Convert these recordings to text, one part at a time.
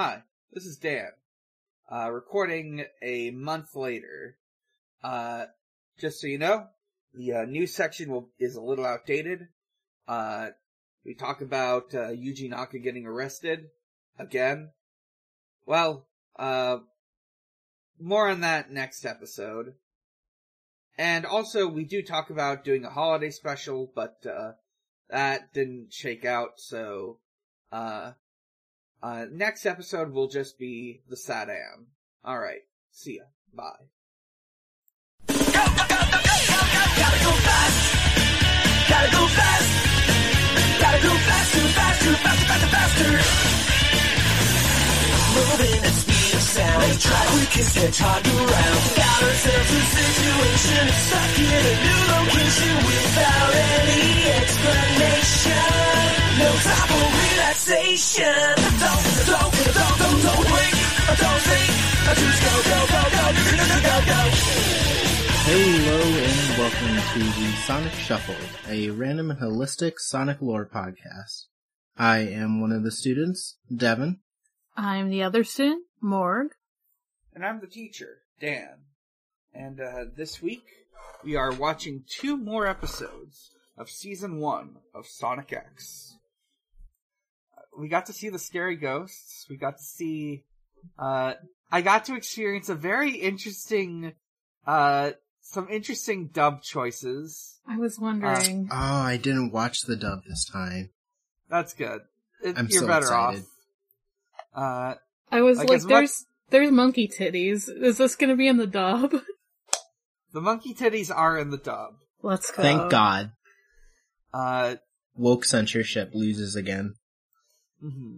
Hi, this is Dan. Uh, recording a month later. Uh, just so you know, the uh, news section will, is a little outdated. Uh, we talk about uh, Yuji Naka getting arrested again. Well, uh, more on that next episode. And also, we do talk about doing a holiday special, but uh, that didn't shake out. So, uh, uh, next episode will just be the SatAM. All right, see ya. Bye. Gotta go fast. Gotta go fast. Gotta go faster, faster, faster, faster, faster. Moving at speed of sound. Let's try hedgehog around. Got ourselves a situation. Stuck in a new location without any explanation. No time for relaxation. Don't, don't, don't, don't, don't wait. Don't think. Just go, go, go, go, go, go, go, go. Hello and welcome to the Sonic Shuffle, a random and holistic Sonic lore podcast. I am one of the students, Devon. I'm the other student, Morg. And I'm the teacher, Dan. And uh, this week, we are watching two more episodes of season one of Sonic X. Uh, We got to see the scary ghosts. We got to see. Uh, I got to experience a very interesting, uh, some interesting dub choices. I was wondering. Oh, I didn't watch the dub this time. That's good. It- I'm You're so better excited. off. Uh, I was like, like, as much- there's there's monkey titties. Is this gonna be in the dub? the monkey titties are in the dub. Let's go. Thank God. Uh, Woke censorship loses again. Hmm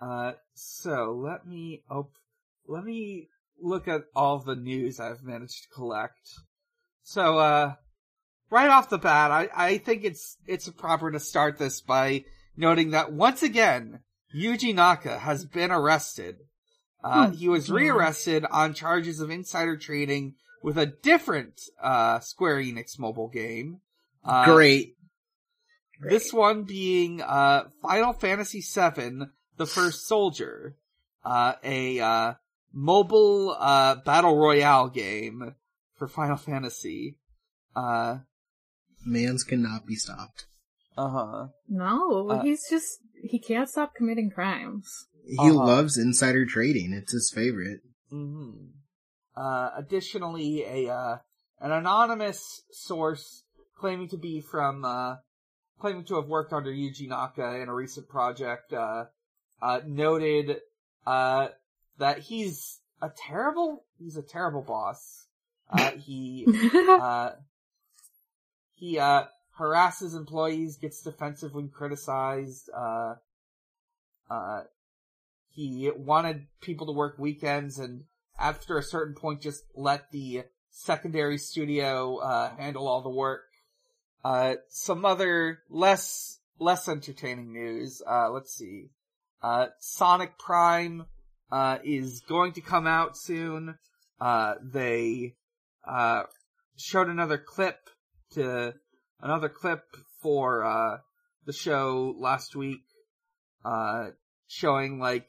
Uh, so let me op- let me look at all the news I've managed to collect. So, uh, right off the bat, I, I think it's, it's proper to start this by noting that once again, Yuji Naka has been arrested. Uh, Hmm. he was rearrested on charges of insider trading with a different, uh, Square Enix mobile game. Uh, Great. This one being uh Final Fantasy VII: The First Soldier, uh, a uh, mobile uh battle royale game for Final Fantasy. Uh Mans cannot be stopped. Uh huh. No, Uh, he's just he can't stop committing crimes. He Uh-huh. loves insider trading. It's his favorite. hmm Uh, additionally, a uh, an anonymous source claiming to be from uh, claiming to have worked under Yuji Naka in a recent project uh, uh, noted uh, that he's a terrible he's a terrible boss. Uh, he uh, he uh, harasses employees, gets defensive when criticized. Uh, uh, he wanted people to work weekends, and after a certain point, just let the secondary studio uh, handle all the work. Uh, some other less less entertaining news. Uh, let's see. Uh, Sonic Prime uh, is going to come out soon. Uh, they uh, showed another clip to another clip for uh, the show last week, uh, showing like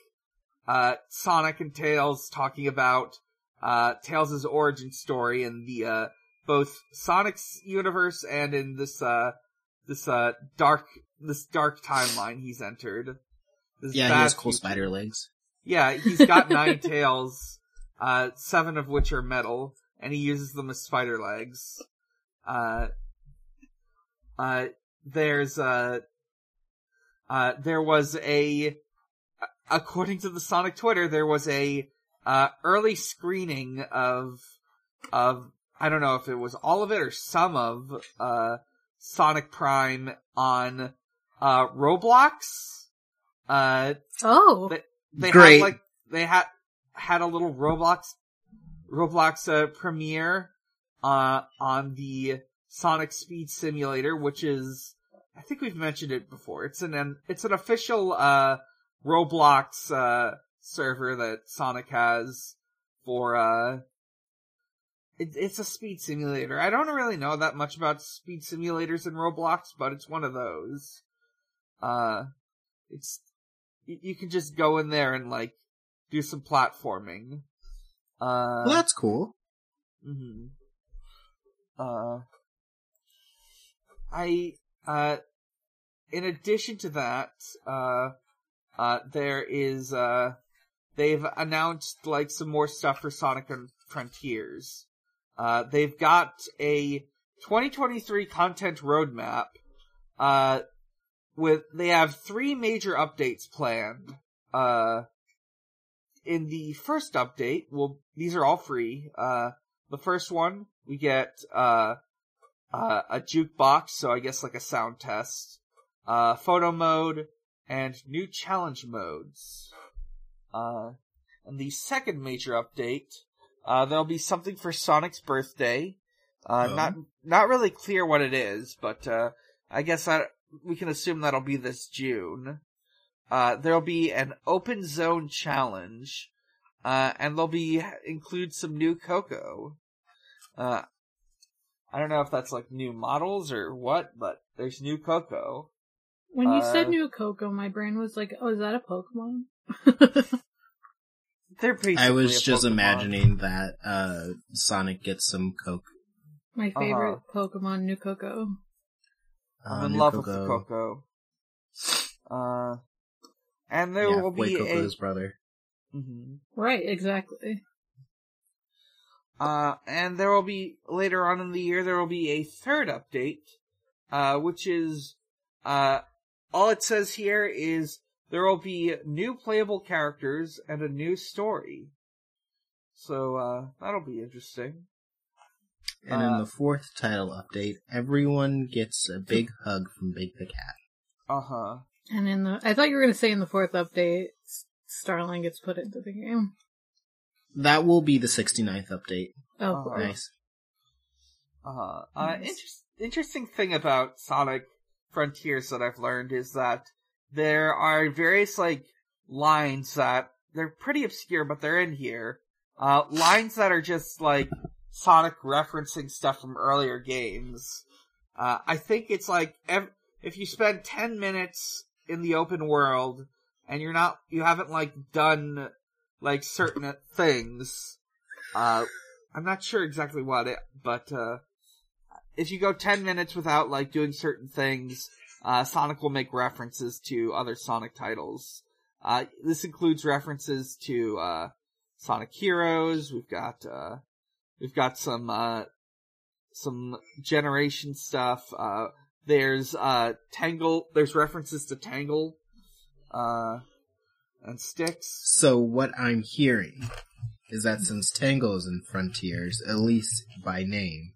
uh, Sonic and Tails talking about uh, Tails' origin story and the uh, both Sonic's universe and in this uh, this uh, dark this dark timeline he's entered. This Yeah, he has cool future. spider legs. Yeah, he's got nine tails, uh, seven of which are metal, and he uses them as spider legs. Uh, uh, there's, uh, uh, there was a, according to the Sonic Twitter, there was a, uh, early screening of, of, I don't know if it was all of it or some of, uh, Sonic Prime on, uh, Roblox. Uh, oh, They- they Great. had like they had had a little Roblox Roblox uh, premiere uh on the Sonic Speed Simulator, which is I think we've mentioned it before. It's an, an it's an official uh Roblox uh server that Sonic has for uh it, it's a speed simulator. I don't really know that much about speed simulators in Roblox, but it's one of those. Uh it's y- you can just go in there and like do some platforming. Uh, well, that's cool. hmm Uh, I uh, in addition to that, uh, uh, there is uh, they've announced like some more stuff for Sonic and Frontiers. Uh, they've got a 2023 content roadmap. Uh, with they have three major updates planned. Uh, in the first update, well, these are all free. Uh, the first one, we get, uh, uh, a jukebox, so I guess like a sound test, uh, photo mode, and new challenge modes. Uh, and the second major update, uh, there'll be something for Sonic's birthday. Uh, Oh. not, not really clear what it is, but, uh, I guess that, we can assume that'll be this June. Uh, there'll be an open zone challenge, uh, and there'll be, include some new Koco. Uh, I don't know if that's like new models or what, but there's new Koco. When you Uh, said new Koco, my brain was like, oh, is that a Pokemon? They're basically I was just Pokemon. imagining that uh Sonic gets some Coke. my favorite Pokemon, new Koco. I'm uh, in new love with the Koco. Koco. Uh, and there yeah, will White be Koco's a, brother. Mhm. Right, exactly. Uh, and there will be, later on in the year, there will be a third update, uh, which is, uh, all it says here is there will be new playable characters and a new story. So, uh, that'll be interesting. And in Uh, the fourth title update, everyone gets a big hug from Big the Cat. Uh huh. And in the, I thought you were going to say in the fourth update, S- Starline gets put into the game. That will be the 69th update. Oh, Uh-huh. Nice. Uh-huh. Uh, Nice. interest, interesting thing about Sonic Frontiers that I've learned is that there are various, like, lines that, they're pretty obscure, but they're in here. Uh, lines that are just, like, Sonic referencing stuff from earlier games. Uh, I think it's like, ev- if you spend 10 minutes in the open world, and you're not, you haven't, like, done, like, certain things, uh, I'm not sure exactly what it, but uh, if you go 10 minutes without like doing certain things, uh, Sonic will make references to other Sonic titles. Uh, this includes references to uh, Sonic Heroes. We've got uh, we've got some uh, some generation stuff. Uh, there's uh, Tangle. There's references to Tangle. Uh, and Sticks. So what I'm hearing is that since Tangle's in Frontiers, at least by name,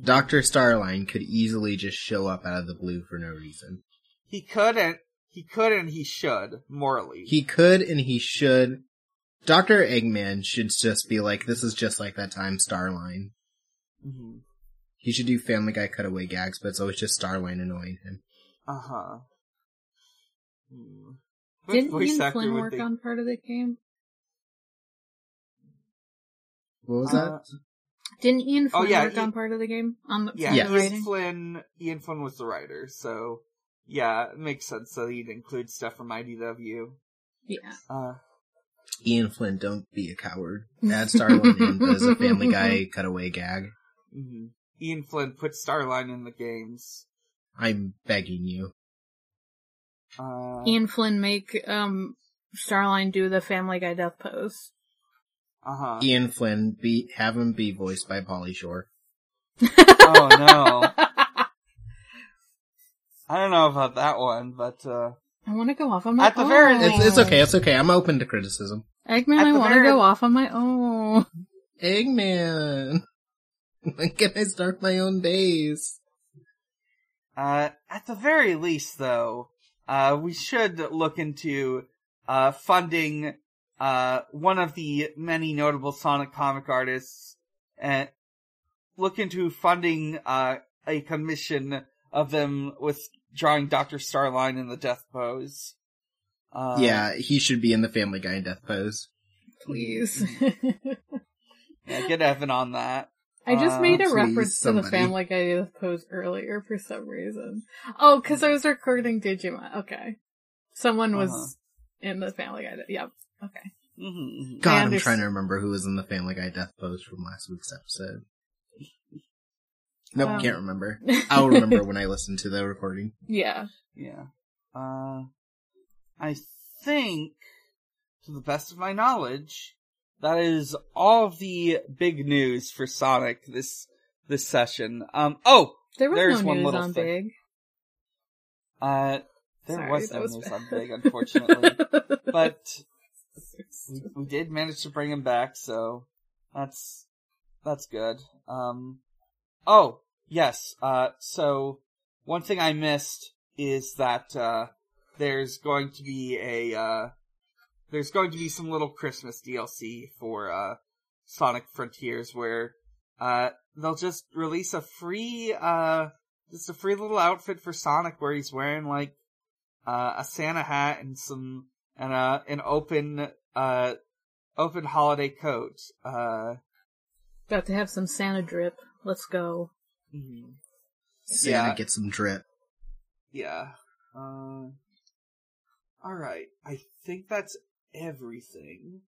Dr. Starline could easily just show up out of the blue for no reason. He couldn't. He could and he should morally. He could and he should. Dr. Eggman should just be like, this is just like that time Starline. hmm He should do Family Guy cutaway gags, but it's always just Starline annoying him. Uh huh. Hmm. Didn't voice Ian actor Flynn work they- on part of the game? What was Uh, that? Didn't Ian Oh, Flynn yeah, work he- on part of the game? On the, Yeah, for Yes. the Ian? Flynn. Ian Flynn was the writer, so yeah, it makes sense that he'd include stuff from IDW. Yeah. Uh, Ian Flynn, don't be a coward. Add Starline in as a Family Guy cutaway gag. mhm. Ian Flynn put Starline in the games. I'm begging you. Uh, Ian Flynn make um Starline do the Family Guy death pose. Uh huh. Ian Flynn, be have him be voiced by Pauly Shore. Oh no, I don't know about that one, but uh, I want to go off on my own. At the own. very It's, it's okay, it's okay. I'm open to criticism. Eggman, At I want to very- go off on my own. Eggman! When can I start my own days? Uh, at the very least, though, uh, we should look into uh, funding uh, one of the many notable Sonic comic artists, and look into funding uh, a commission of them with drawing Doctor Starline in the death pose. Uh, yeah, he should be in the Family Guy in death pose. Please. yeah, get Evan on that. I just Uh, made a please, reference to the. Family Guy death pose earlier for some reason. Oh, because I was recording Digimon. Okay. Someone was Uh-huh. in the Family Guy. Yep. Okay. hmm God, I'm trying to remember who was in the Family Guy death pose from last week's episode. Nope, Um, can't remember. I'll remember when I listen to the recording. Yeah. Yeah. Uh, I think, to the best of my knowledge, that is all of the big news for Sonic this this session. Um. Oh, There was There's no one news little on thing. Big. uh, there Sorry, was that no was news bad. on Big, unfortunately, but we, we did manage to bring him back, so that's that's good. Um. Oh yes. Uh. So one thing I missed is that uh, there's going to be a uh, there's going to be some little Christmas DLC for uh, Sonic Frontiers where uh, they'll just release a free uh, just a free little outfit for Sonic where he's wearing like uh, a Santa hat and some and uh, an open uh, open holiday coat. Uh, About to have some Santa drip. Let's go. mhm. Santa Yeah. get some drip. Yeah. Uh, all right. I think that's everything.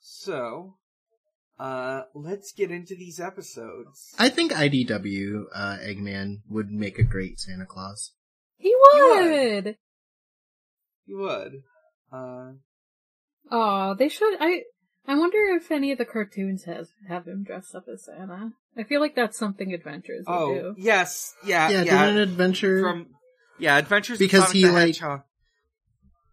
So, uh, let's get into these episodes. I think IDW uh, Eggman would make a great Santa Claus. He would. would. You would. Uh, Oh, they should. I. I wonder if any of the cartoons has have him dressed up as Santa. I feel like that's something Adventures would oh, do. yes. Yeah. yeah, Yeah. did an adventure From, yeah, Adventures Because he, the like- Hedgehog.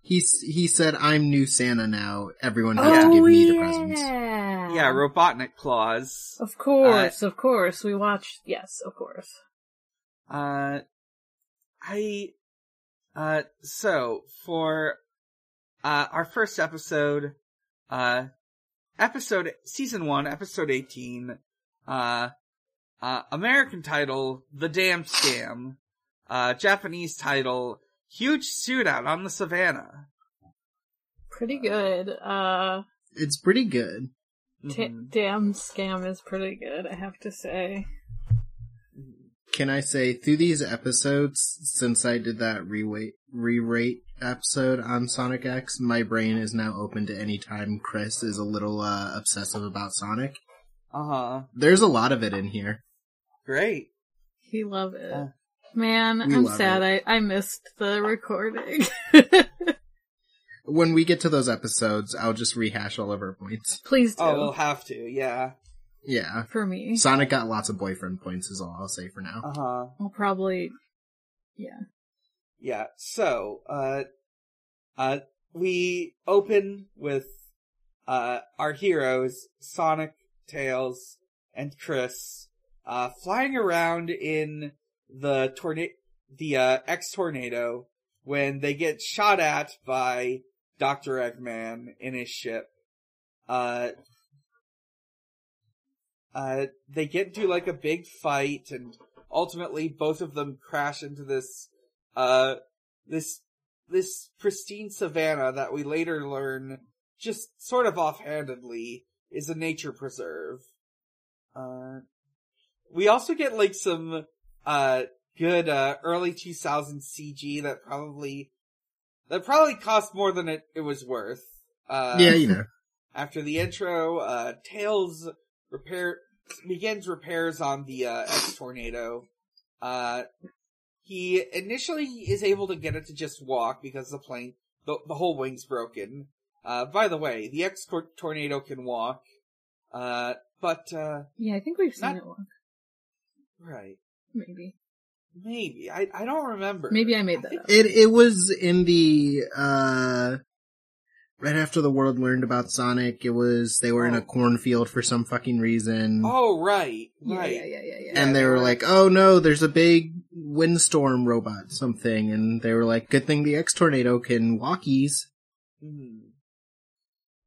He's he said, "I'm new Santa now. Everyone has Yeah. to give Oh me yeah. the presents." Yeah, Robotnik Claus. Of course, of course. We watched. Yes, of course. Uh, I, uh, so for, uh, our first episode, uh, episode, season one, episode 18, uh, uh, American title, The Damn Scam, uh, Japanese title, Huge Suit Out on the Savannah. Pretty good. Uh, It's pretty good. t- Mhm. damn scam is pretty good. I have to say. Can I say through these episodes, since I did that re-rate, re-rate episode on Sonic X, my brain is now open to any time Chris is a little uh, obsessive about Sonic. Uh-huh. There's a lot of it in here. Great. He love it. Uh, Man, I'm love sad I, I missed the recording. When we get to those episodes, I'll just rehash all of our points. Please do. Oh, we'll have to, yeah. Yeah. for me. Sonic got lots of boyfriend points is all I'll say for now. Uh-huh. I'll probably, yeah. Yeah, so, uh, uh, we open with, uh, our heroes, Sonic, Tails, and Chris, uh, flying around in the tornado, the, uh, X-Tornado when they get shot at by Dr. Eggman in his ship. Uh, uh, they get into like a big fight and ultimately both of them crash into this uh, this, this pristine savannah that we later learn just sort of offhandedly is a nature preserve. Uh, we also get like some, uh, good, uh, early 2000s CG that probably, that probably cost more than it, it was worth. Uh, yeah, you know. after the intro, uh, Tails repair begins repairs on the uh, X tornado. Uh, he initially is able to get it to just walk because the plane, the, the whole wing's broken. Uh, by the way, the X tornado can walk. Uh, but uh, Yeah, I think we've seen Not- it once. right, Maybe. maybe I I don't remember. Maybe I made that think- up. It it was in the uh right after the world learned about Sonic, it was they were in Oh. a cornfield for some fucking reason. Oh right, right. yeah, yeah, yeah, yeah. and they they were were- like, "Oh no, there's a big windstorm robot something." And they were like, "Good thing the X tornado can walkies. Mhm.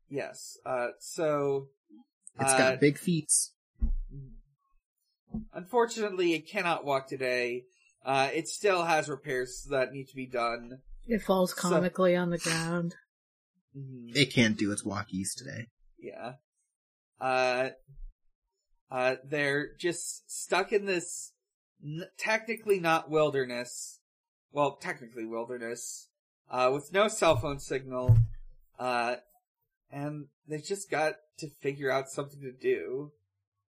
Yes. Uh, so It's Uh, got big feet." Unfortunately, it cannot walk today. Uh, it still has repairs that need to be done. It falls So- comically on the ground. Mhm. It can't do its walkies today. Yeah. Uh, uh, they're just stuck in this n- technically not wilderness. Well, technically wilderness. Uh, with no cell phone signal. Uh, and they just got to figure out something to do.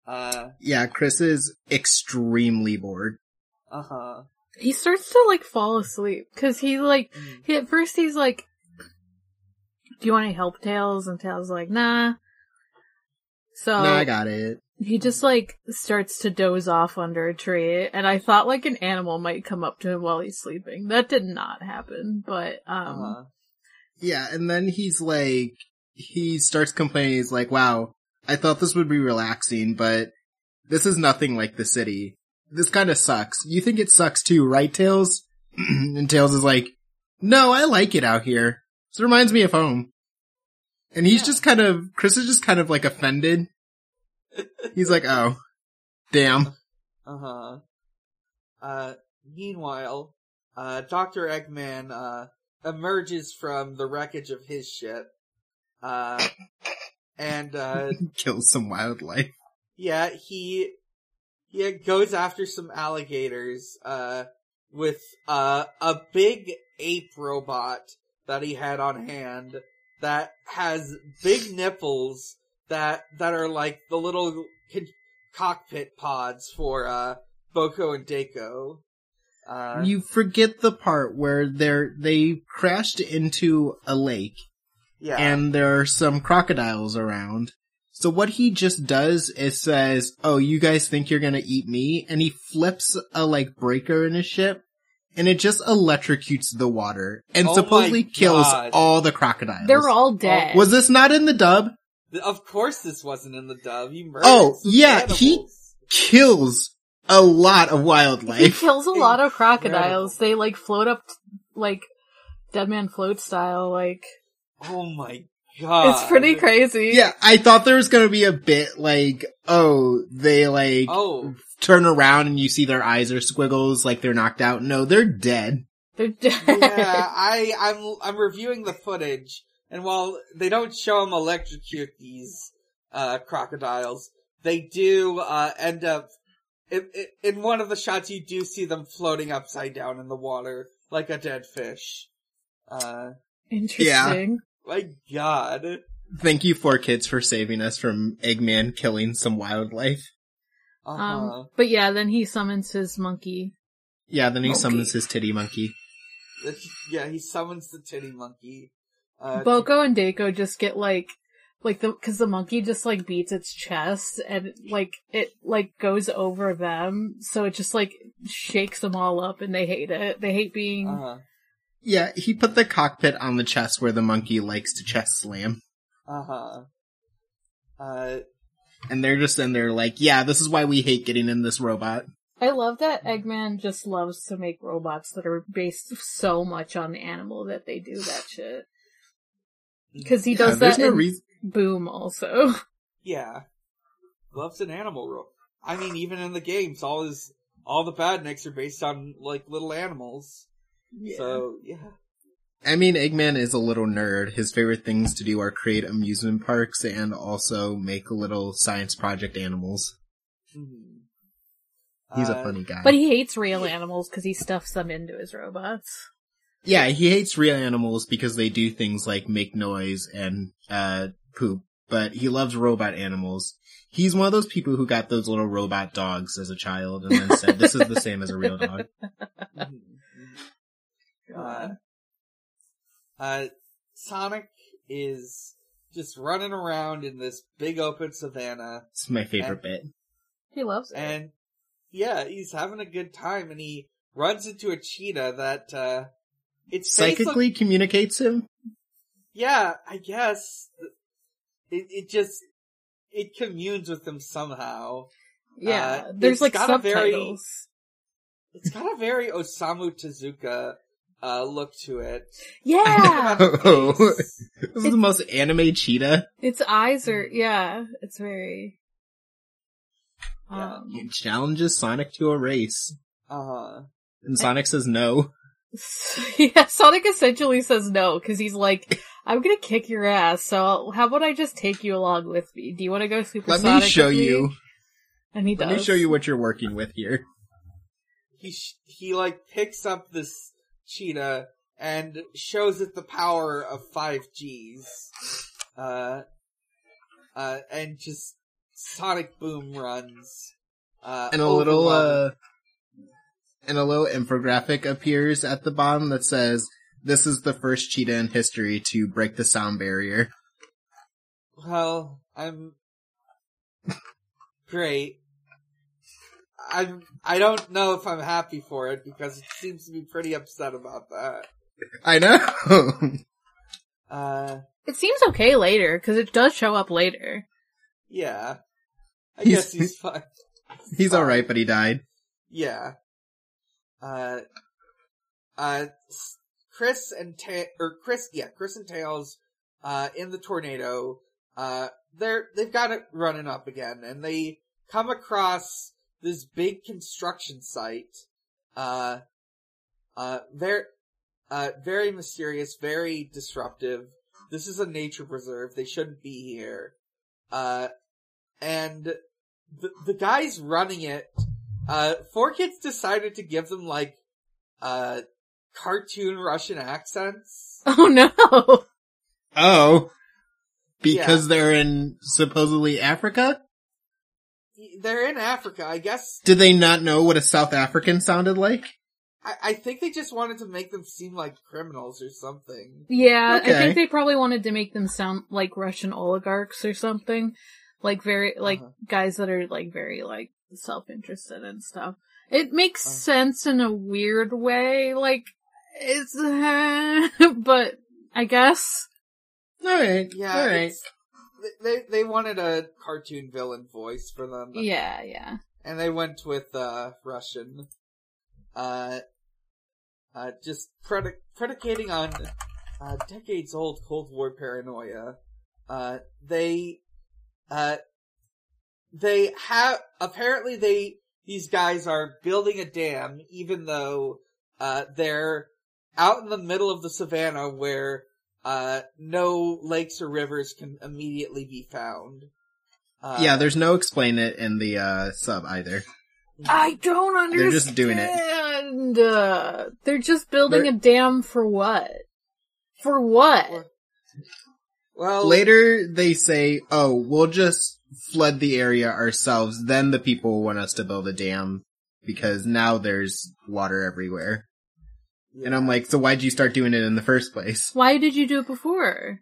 Uh, Yeah, Chris is extremely bored. uh huh. He starts to like fall asleep because he like he, at first he's like, "Do you want any help, Tails?" And Tails like, "Nah." So no, I got it. he just like starts to doze off under a tree, and I thought like an animal might come up to him while he's sleeping. That did not happen, but um, Uh-huh. Yeah, and then he's like, he starts complaining. He's like, wow, I thought this would be relaxing, but this is nothing like the city. This kind of sucks. You think it sucks too, right, Tails? and Tails is like, no, I like it out here. This reminds me of home. And he's Yeah. just kind of, Chris is just kind of like offended. He's like, oh, damn. Uh-huh. Uh, meanwhile, uh, Dr. Eggman, uh, emerges from the wreckage of his ship. Uh, and, uh, Kills some wildlife. yeah, he, he goes after some alligators, uh, with, uh, a big ape robot that he had on hand that has big nipples that, that are like the little cockpit pods for, uh, Bocoe and Decoe. Uh, You forget the part where they're, they crashed into a lake yeah. and there are some crocodiles around. So what he just does is says, "Oh, you guys think you're gonna eat me?" And he flips a like breaker in his ship, and it just electrocutes the water and Oh supposedly kills all the crocodiles. they're all oh, dead. Was this not in the dub? of course this wasn't in the dub. He murdered Oh, some yeah, he- Kills a lot of wildlife. he kills a lot of crocodiles. Incredible. They like float up like Dead Man Float style. Like Oh my god. it's pretty crazy. yeah, I thought there was gonna be a bit like, oh, they like Oh, turn around and you see their eyes are squiggles, like they're knocked out. No, they're dead. they're dead. yeah, I, I'm, I'm reviewing the footage, and while they don't show them electrocute these, uh, crocodiles, they do, uh, end up, in, in one of the shots you do see them floating upside down in the water, like a dead fish. Uh, Interesting. my god. Thank you, 4Kids, for saving us from Eggman killing some wildlife. Uh-huh. Um, but yeah, then he summons his monkey. Yeah, then he Monkey. summons his titty monkey. yeah, he summons the titty monkey. Uh, Bocoe and Decoe just get like, like the, cause the monkey just like beats its chest and like, it like goes over them. So it just like shakes them all up and they hate it. They hate being, uh-huh. Yeah, he put the cockpit on the chest where the monkey likes to chest slam. Uh-huh. Uh, And they're just in there like, yeah, this is why we hate getting in this robot. I love that Eggman just loves to make robots that are based so much on the animal that they do that shit. Cause he Yeah, does there's that no in reason. Boom also. yeah. Loves an animal ro I mean, even in the games, all his, all the badniks are based on, like, little animals. So, yeah. I mean, Eggman is a little nerd. His favorite things to do are create amusement parks and also make little science project animals. Mhm. He's a Uh, funny guy. But he hates real animals because he stuffs them into his robots. yeah, he hates real animals because they do things like make noise and, uh, poop. But he loves robot animals. He's one of those people who got those little robot dogs as a child and then said, this is the same as a real dog. mhm. Uh, Sonic is just running around in this big open savannah, It's my favorite bit. He loves it. and yeah, he's having a good time, and he runs into a cheetah that, uh, it's Psychically communicates him? yeah, I guess. It, it just, it communes with him somehow. yeah, uh, there's like got a very- subtitles. It's got a very Osamu Tezuka, uh, look to it. Yeah, Oh. Face. This is the most anime cheetah. its eyes are yeah. It's very. Yeah. Um, He challenges Sonic to a race. Uh-huh. And Sonic says no. yeah, Sonic essentially says no because he's like, "I'm gonna kick your ass. So how about I just take you along with me? Do you want to go Super Let Sonic me show with me?" you. And he Let does. me show you what you're working with here. he sh- he like picks up this cheetah and shows it the power of five Gs. Uh, uh, and just Sonic Boom runs. Uh, And a little, uh, and a little infographic appears at the bottom that says, this is the first cheetah in history to break the sound barrier. Well, I'm great. I'm. I don't know if I'm happy for it because it seems to be pretty upset about that. I know! Uh, It seems okay later because it does show up later. yeah. I He's- guess he's fine. He's alright, but he died. Yeah. Uh, uh, Chris and Ta- or Chris, yeah, Chris and Tails, uh, in the tornado, uh, they're, they've got it running up again and they come across this big construction site, uh, uh, very, uh, very mysterious, very disruptive. This is a nature preserve. They shouldn't be here. Uh, and the, the guys running it, uh, 4Kids decided to give them like, uh, cartoon Russian accents. Oh no! Oh! Because they're in supposedly Africa? They're in Africa, I guess. Did they not know what a South African sounded like? I, I think they just wanted to make them seem like criminals or something. Yeah, I think they probably wanted to make them sound like Russian oligarchs or something. Like very, like Uh-huh. guys that are like very like self-interested and stuff. It makes Uh. sense in a weird way, like, it's, but I guess. Alright, Yeah, alright. They they wanted a cartoon villain voice for them. Yeah, yeah. and they went with uh Russian. Uh, uh, just predi- predicating on uh, decades old Cold War paranoia. Uh, they, uh, they have apparently they these guys are building a dam, even though uh they're out in the middle of the savannah where uh no lakes or rivers can immediately be found. Uh, yeah, there's no explain it in the, uh, sub either. I don't understand. They're just doing it. And, uh, they're just building They're- a dam for what? For what? well Later, they say, oh, we'll just flood the area ourselves, then the people will want us to build a dam, because now there's water everywhere. And I'm like, so why'd you start doing it in the first place? Why did you do it before?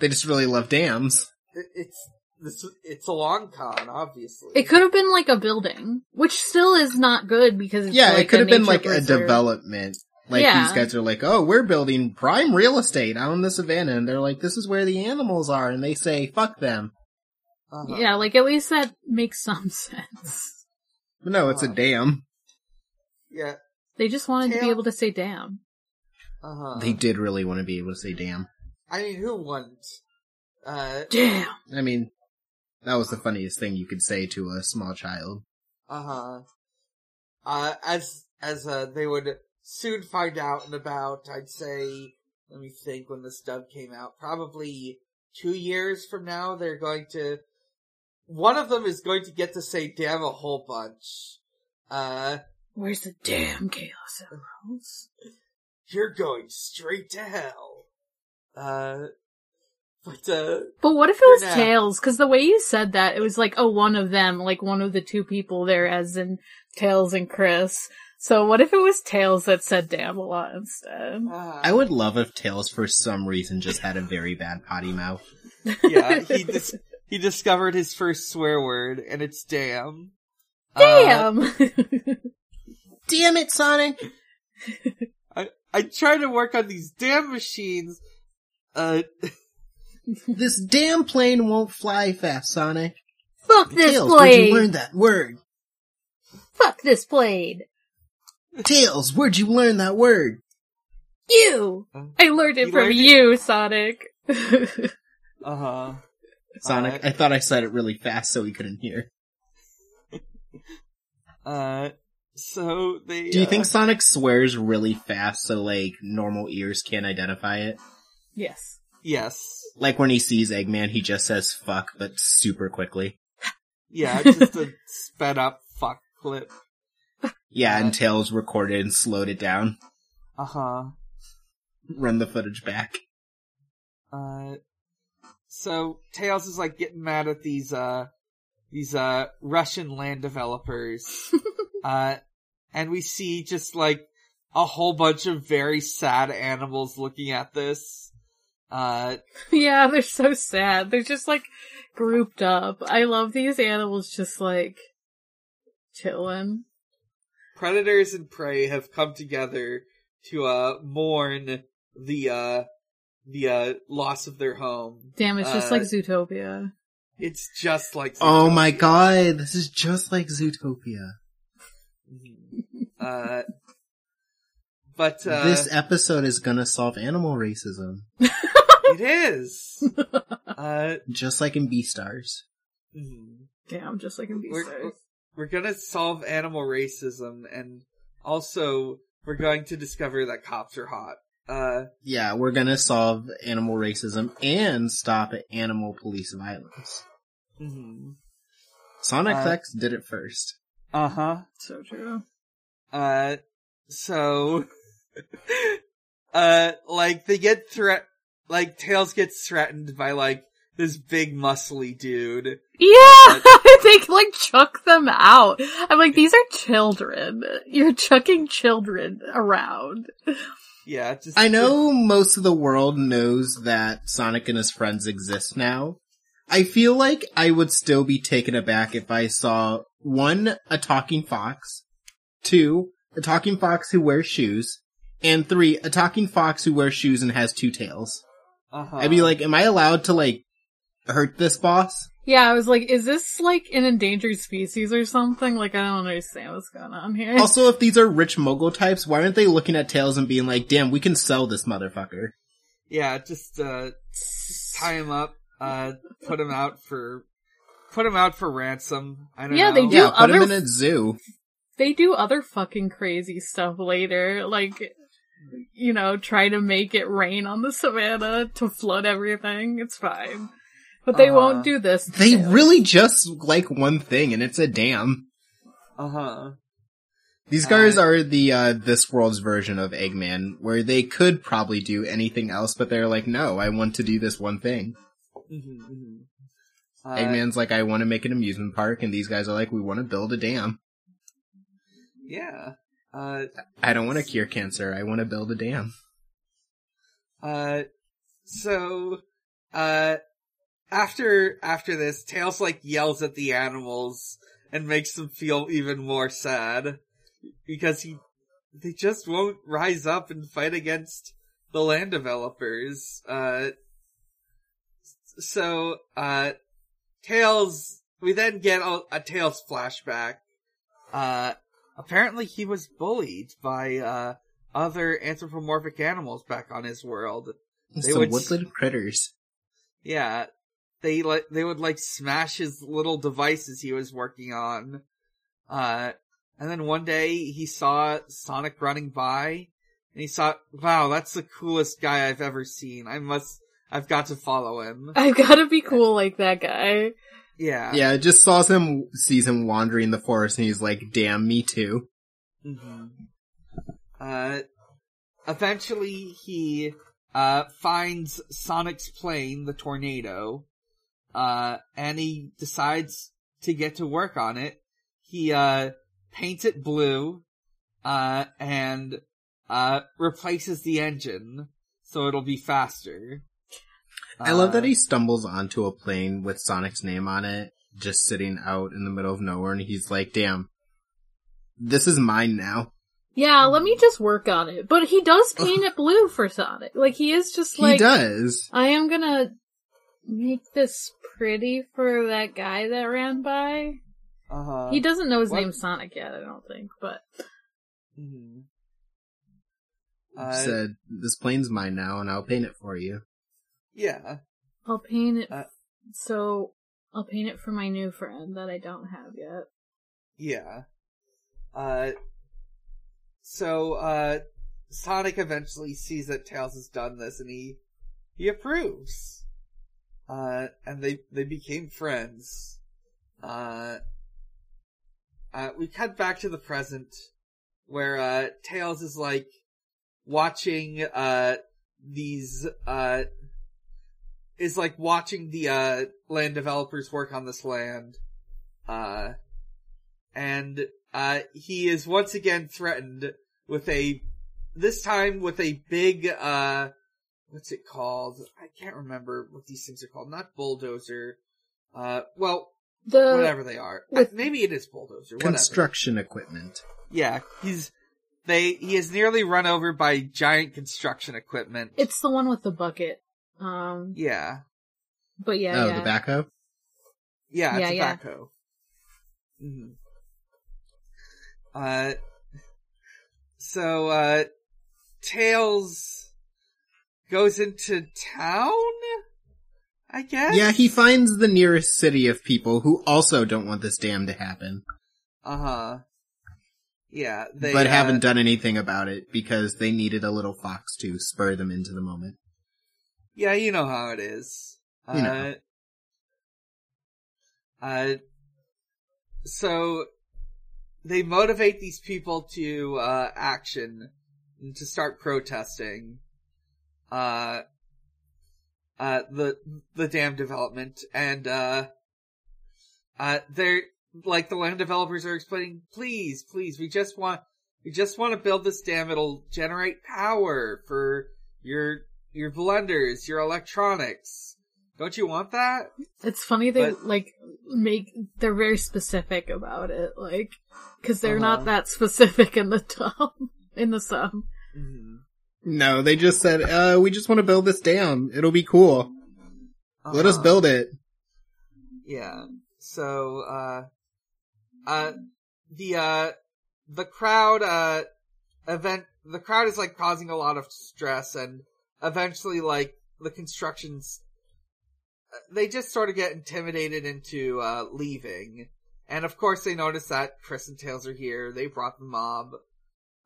They just really love dams. It- it's this it's a long con, obviously. It could have been like a building, which still is not good because it's yeah, like it could have been nature like a development. Like Yeah. these guys are like, oh, we're building prime real estate out in the savannah, and they're like, this is where the animals are, and they say, fuck them. Uh-huh. Yeah, like at least that makes some sense. But no, it's a Uh-huh. dam. Yeah. They just wanted to be able to say damn. Uh huh. They did really want to be able to say damn. I mean, who wouldn't? Uh. Damn! I mean, that was the funniest thing you could say to a small child. Uh huh. Uh, as as uh, they would soon find out in about, I'd say, let me think when this dub came out, probably two years from now, they're going to. One of them is going to get to say "damn" a whole bunch. Uh, Where's the damn Chaos Emeralds? you're going straight to hell. Uh, but uh, But what if it was now. Tails? Because the way you said that, it was like, oh, one of them, like one of the two people there, as in Tails and Chris. So what if it was Tails that said damn a lot instead? uh I would love if Tails for some reason just had a very bad potty mouth. yeah, he dis- he discovered his first swear word, and it's "damn." Uh, Damn! Damn it, Sonic! I I try to work on these damn machines. Uh, This damn plane won't fly fast, Sonic. Fuck this Tails, where'd you learn that word? Fuck this plane! Tails, where'd you learn that word? You! I learned it You from learned it? you, Sonic. uh huh. Sonic, Uh, I thought I said it really fast so he couldn't hear. Uh, so they. Do you uh, think Sonic swears really fast so like normal ears can't identify it? yes. Yes. Like when he sees Eggman, he just says fuck, but super quickly. Yeah, just a sped up fuck clip. Yeah, and Tails recorded and slowed it down. Uh huh. run the footage back. Uh, so Tails is like getting mad at these uh these uh Russian land developers. uh, and we see just like a whole bunch of very sad animals looking at this. Uh, Yeah, they're so sad. They're just like grouped up. I love these animals just like chilling. predators and prey have come together to uh mourn the uh the uh loss of their home. Damn, it's just Uh, like Zootopia. It's just like Oh my god, this is just like Zootopia. Uh, but uh, this episode is gonna solve animal racism, it is. uh, just like in Beastars. mhm. Damn, just like in We're- we're gonna solve animal racism, and also we're going to discover that cops are hot. Uh, Yeah, we're gonna solve animal racism and stop animal police violence. Mhm. Sonic Uh, X did it first. uh huh. So true. Uh, so, uh, like they get threat, like Tails gets threatened by like this big muscly dude. Yeah, they like chuck them out. I'm like, these are children. You're chucking children around. Yeah, just I know most of the world knows that Sonic and his friends exist now. I feel like I would still be taken aback if I saw one, a talking fox, two, a talking fox who wears shoes, and three, a talking fox who wears shoes and has two tails. Uh-huh. I'd be like, am I allowed to like hurt this boss? Yeah, I was like, is this like an endangered species or something? Like, I don't understand what's going on here. Also, if these are rich mogul types, why aren't they looking at tails and being like, damn, we can sell this motherfucker? yeah, just uh, just tie him up, uh, put him out for, put him out for ransom. I don't know. Yeah, know. they do. Yeah, put him in a zoo. they do other fucking crazy stuff later, like, you know, try to make it rain on the savannah to flood everything. It's fine. But they Uh-huh. won't do this. They too. really just like one thing, and it's a dam. Uh huh. These guys Uh, are the uh this world's version of Eggman, where they could probably do anything else, but they're like, no, I want to do this one thing. Mm-hmm, uh, Eggman's like, I want to make an amusement park, and these guys are like, we want to build a dam. Yeah. Uh, I don't want to cure cancer, I want to build a dam. Uh, so, uh, after, after this, Tails like yells at the animals and makes them feel even more sad because he, they just won't rise up and fight against the land developers. Uh, so, uh, Tails, we then get a, a Tails flashback. Uh, apparently he was bullied by, uh, other anthropomorphic animals back on his world. They Some would- woodland critters. Yeah, they like they would like smash his little devices he was working on. Uh, and then one day he saw Sonic running by, and he thought, "Wow, that's the coolest guy I've ever seen. I must, I've got to follow him." I've gotta be cool like that guy. Yeah, Yeah, just saws him, sees him wandering the forest, and he's like, damn, me too. hmm Uh, eventually he, uh, finds Sonic's plane, the tornado, uh, and he decides to get to work on it. He, uh, paints it blue, uh, and, uh, replaces the engine, so it'll be faster. I love that Uh, he stumbles onto a plane with Sonic's name on it, just sitting out in the middle of nowhere, and he's like, damn, this is mine now. Yeah, let me just work on it. But he does paint it blue for Sonic. Like, he is just like. He does. I am gonna make this pretty for that guy that ran by. Uh-huh. He doesn't know his what- name's Sonic yet, I don't think, but Mhm. Uh, said, this plane's mine now, and I'll paint it for you. Yeah. I'll paint it. Uh, so, I'll paint it for my new friend that I don't have yet. Yeah. Uh, so, uh, Sonic eventually sees that Tails has done this and he, he approves. Uh, and they, they became friends. Uh, uh, we cut back to the present where, uh, Tails is like watching, uh, these, uh, is like watching the, uh, land developers work on this land. Uh, and, uh, he is once again threatened with a, this time with a big, uh, what's it called? I can't remember what these things are called. Not bulldozer. Uh, well, The whatever they are. with- Maybe it is bulldozer. Whatever. Construction equipment. Yeah, he's they he is nearly run over by giant construction equipment. it's the one with the bucket. Um, yeah, but yeah, oh, yeah. the backhoe? yeah, it's Yeah, a yeah. backhoe. hmm Uh, so uh, Tails goes into town. I guess. Yeah, he finds the nearest city of people who also don't want this dam to happen, Uh huh. Yeah, they but uh, haven't done anything about it because they needed a little fox to spur them into the moment. Yeah, you know how it is. You know. Uh, uh, so they motivate these people to uh, action and to start protesting. Uh, uh, the the dam development and uh, uh, they're like the land developers are explaining. Please, please, we just want we just want to build this dam. It'll generate power for your your blenders, your electronics. Don't you want that? It's funny they But- like make they're very specific about it, like because they're Uh-huh. not that specific in the tub in the sub. Mhm. No, they just said, uh, we just want to build this dam. It'll be cool. Let us Uh-huh. build it. Yeah. So, uh, uh, the, uh, the crowd, uh, event, the crowd is like causing a lot of stress and eventually like the constructions, uh, they just sort of get intimidated into, uh, leaving. And of course they notice that Chris and Tails are here. They brought the mob.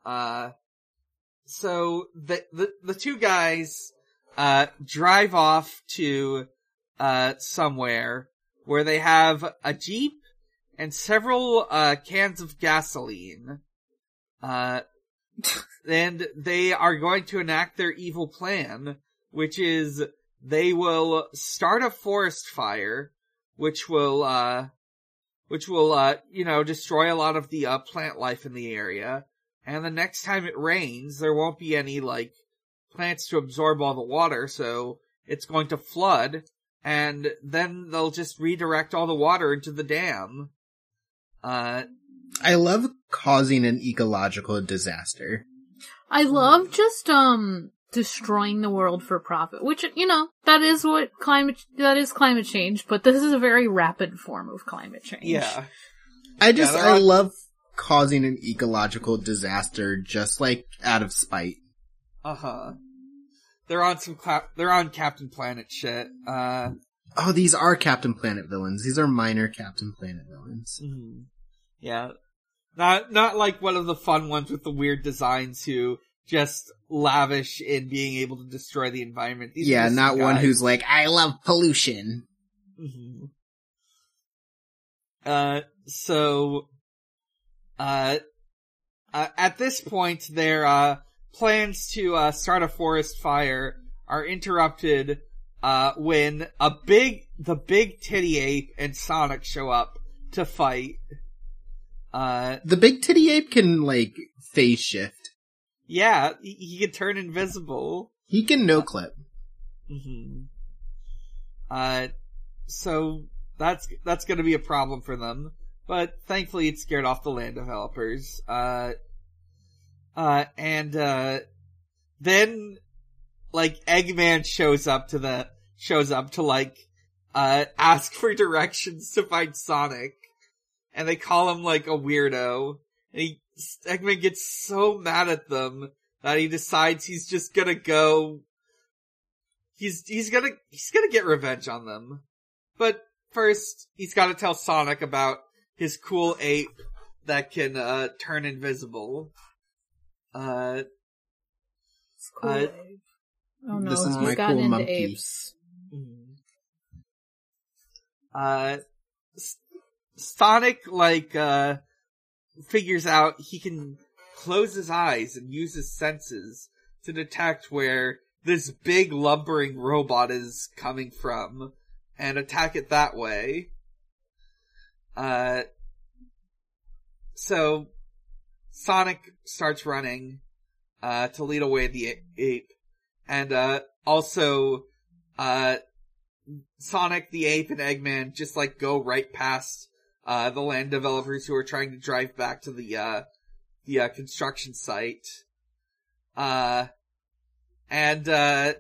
Uh, so the, the, the two guys, uh, drive off to, uh, somewhere where they have a jeep and several uh, cans of gasoline. Uh, and they are going to enact their evil plan, which is they will start a forest fire, which will, uh, which will, uh, you know, destroy a lot of the uh, plant life in the area. And the next time it rains, there won't be any like plants to absorb all the water, so it's going to flood and then they'll just redirect all the water into the dam. Uh, I love causing an ecological disaster. I love just um destroying the world for profit, which you know that is what climate that is climate change, but this is a very rapid form of climate change. yeah, I just, they're I on- love causing an ecological disaster just like out of spite. uh huh. They're on some cla- they're on Captain Planet shit. Uh, Oh, these are Captain Planet villains. These are minor Captain Planet villains. mhm. Yeah, not not like one of the fun ones with the weird designs who just lavish in being able to destroy the environment. These yeah, not some one who's like, I love pollution. Mhm. Uh, so, uh, uh, at this point, their, uh, plans to, uh, start a forest fire are interrupted, uh, when a big, the big titty ape and Sonic show up to fight. Uh, The big titty ape can like phase shift. yeah, he, he can turn invisible. He can no clip. hmm Uh, so that's that's going to be a problem for them. But thankfully, it scared off the land developers. Uh, uh, and uh, then like Eggman shows up to the shows up to like uh ask for directions to find Sonic, and they call him like a weirdo. And he Eggman gets so mad at them that he decides he's just gonna go he's he's gonna he's gonna get revenge on them. But first, he's got to tell Sonic about his cool ape that can uh turn invisible. Uh, It's cool. Uh, oh no, this is he's my gotten cool into monkey. apes. uh, S- Sonic like uh figures out he can close his eyes and use his senses to detect where this big lumbering robot is coming from and attack it that way. Uh, so Sonic starts running, uh, to lead away the ape. And, uh, also, uh, Sonic, the ape, and Eggman just like go right past, uh, the land developers who are trying to drive back to the, uh, the, uh, construction site. Uh, and, uh,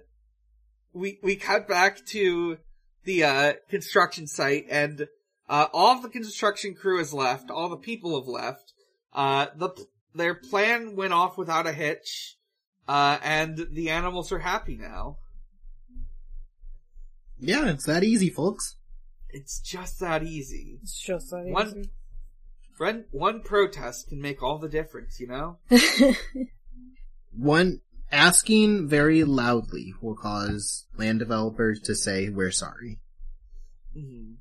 we, we cut back to the, uh, construction site and, uh, all the construction crew has left, all the people have left, uh, the, their plan went off without a hitch, uh, and the animals are happy now. Yeah, it's that easy, folks. It's just that easy. It's just that One, one, one protest can make all the difference, you know? One asking very loudly will cause land developers to say we're sorry, Mhm.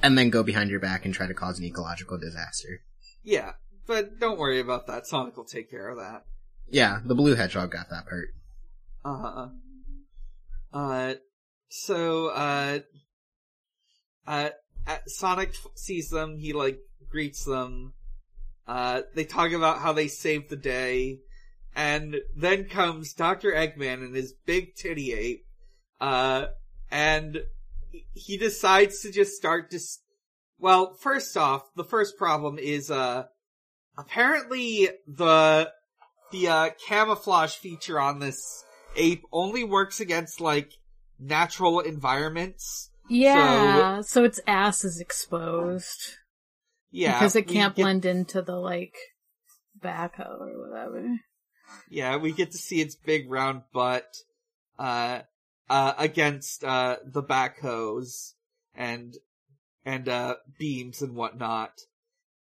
and then go behind your back and try to cause an ecological disaster. Yeah, but don't worry about that. Sonic will take care of that. Yeah, the blue hedgehog got that part. Uh-huh. Uh, so, uh, uh, Sonic sees them, he like, greets them, uh, they talk about how they saved the day, and then comes Dr. Eggman and his big titty ape, uh, and he- decides to just start dis- well, first off, the first problem is, uh, apparently the, the, uh, camouflage feature on this ape only works against, like, natural environments. Yeah, so, its ass is exposed. Yeah. because it can't get- blend into the, like, backhoe or whatever. Yeah, we get to see its big round butt, uh, uh, against, uh, the backhoes and, and, uh, beams and whatnot.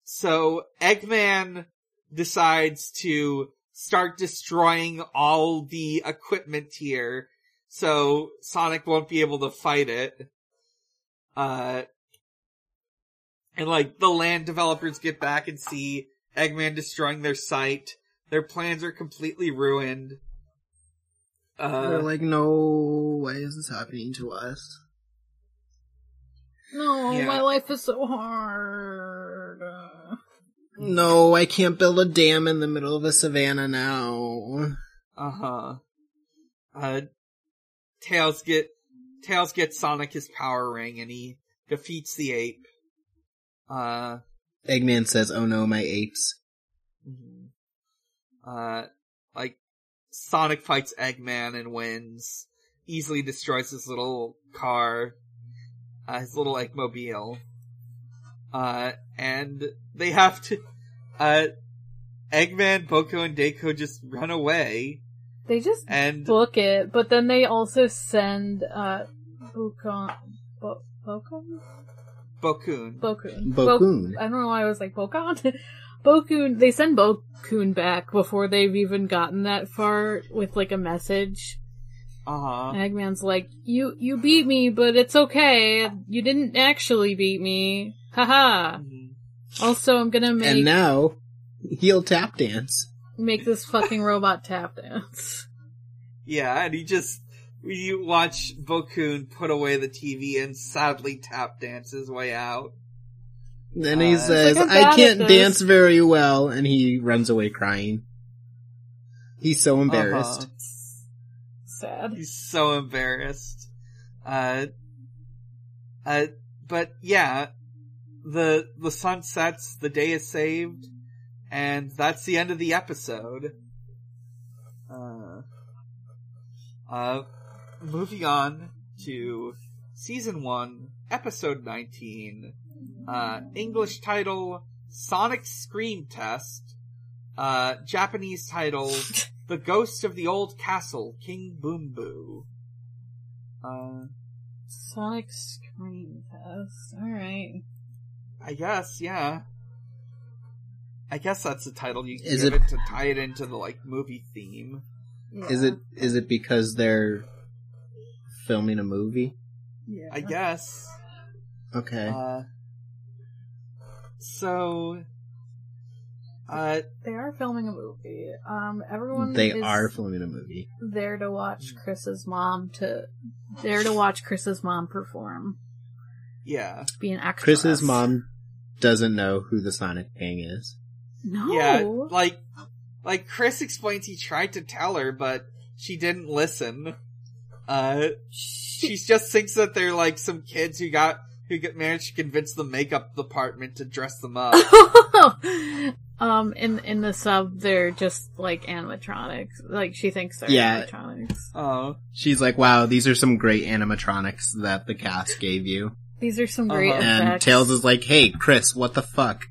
So, Eggman decides to start destroying all the equipment here, so Sonic won't be able to fight it. Uh, and like, the land developers get back and see Eggman destroying their site. Their plans are completely ruined. Uh, They're like, no, why is this happening to us? No, Yeah. my life is so hard. Uh, No, I can't build a dam in the middle of a savannah now. uh-huh. Uh, Tails get, Tails gets Sonic his power ring and he defeats the ape. Uh, Eggman says, oh no, my apes. mhm. uh, like, Sonic fights Eggman and wins. Easily destroys his little car, uh, his little Eggmobile. Uh, and they have to, uh, Eggman, Bocoe, and Decoe just run away, they just and book it, but then they also send, uh, Bukon, Bo- Bokon? Bokkun. Bokkun. Bokkun. Bo- I don't know why I was like Bokon. Bokkun, they send Bokkun back before they've even gotten that far with like a message. Uh-huh. Eggman's like, you, you beat me, but it's okay. You didn't actually beat me. Haha. Mhm. Also, I'm gonna make, And now, he'll tap dance. Make this fucking robot tap dance. Yeah, and he just, we watch Bokkun put away the TV and sadly tap dance his way out. Then Uh, he It's says, like, I'm I bad can't dance very well, and he runs away crying. He's so embarrassed. Uh-huh. Sad. He's so embarrassed. Uh, uh, but yeah, the, the sun sets, the day is saved, and that's the end of the episode. Uh, uh, moving on to season one, episode 19, uh, English title, Sonic Scream Test, uh, Japanese title, The Ghost of the Old Castle, King Boom Boo. Uh, Sonic Scream Test. Alright. I guess, yeah. I guess that's the title you can Is give it- it to tie it into the, like, movie theme. Is it is it because they're filming a movie? Yeah. I guess. Okay. Uh, so, Uh, They are filming a movie. Um, everyone They is are filming a movie. there to watch Chris's mom to there to watch Chris's mom perform, yeah. be an actress. Chris's mom doesn't know who the Sonic Gang is. No. Yeah, like, like Chris explains he tried to tell her, but she didn't listen. Uh, she just thinks that they're like some kids who got, who get managed to convince the makeup department to dress them up. um, in in the sub, they're just like animatronics. Like she thinks they're Yeah. animatronics. Oh, She's like, wow, these are some great animatronics that the cast gave you. These are some great Uh-huh. And effects. Tails is like, hey, Chris, what the fuck?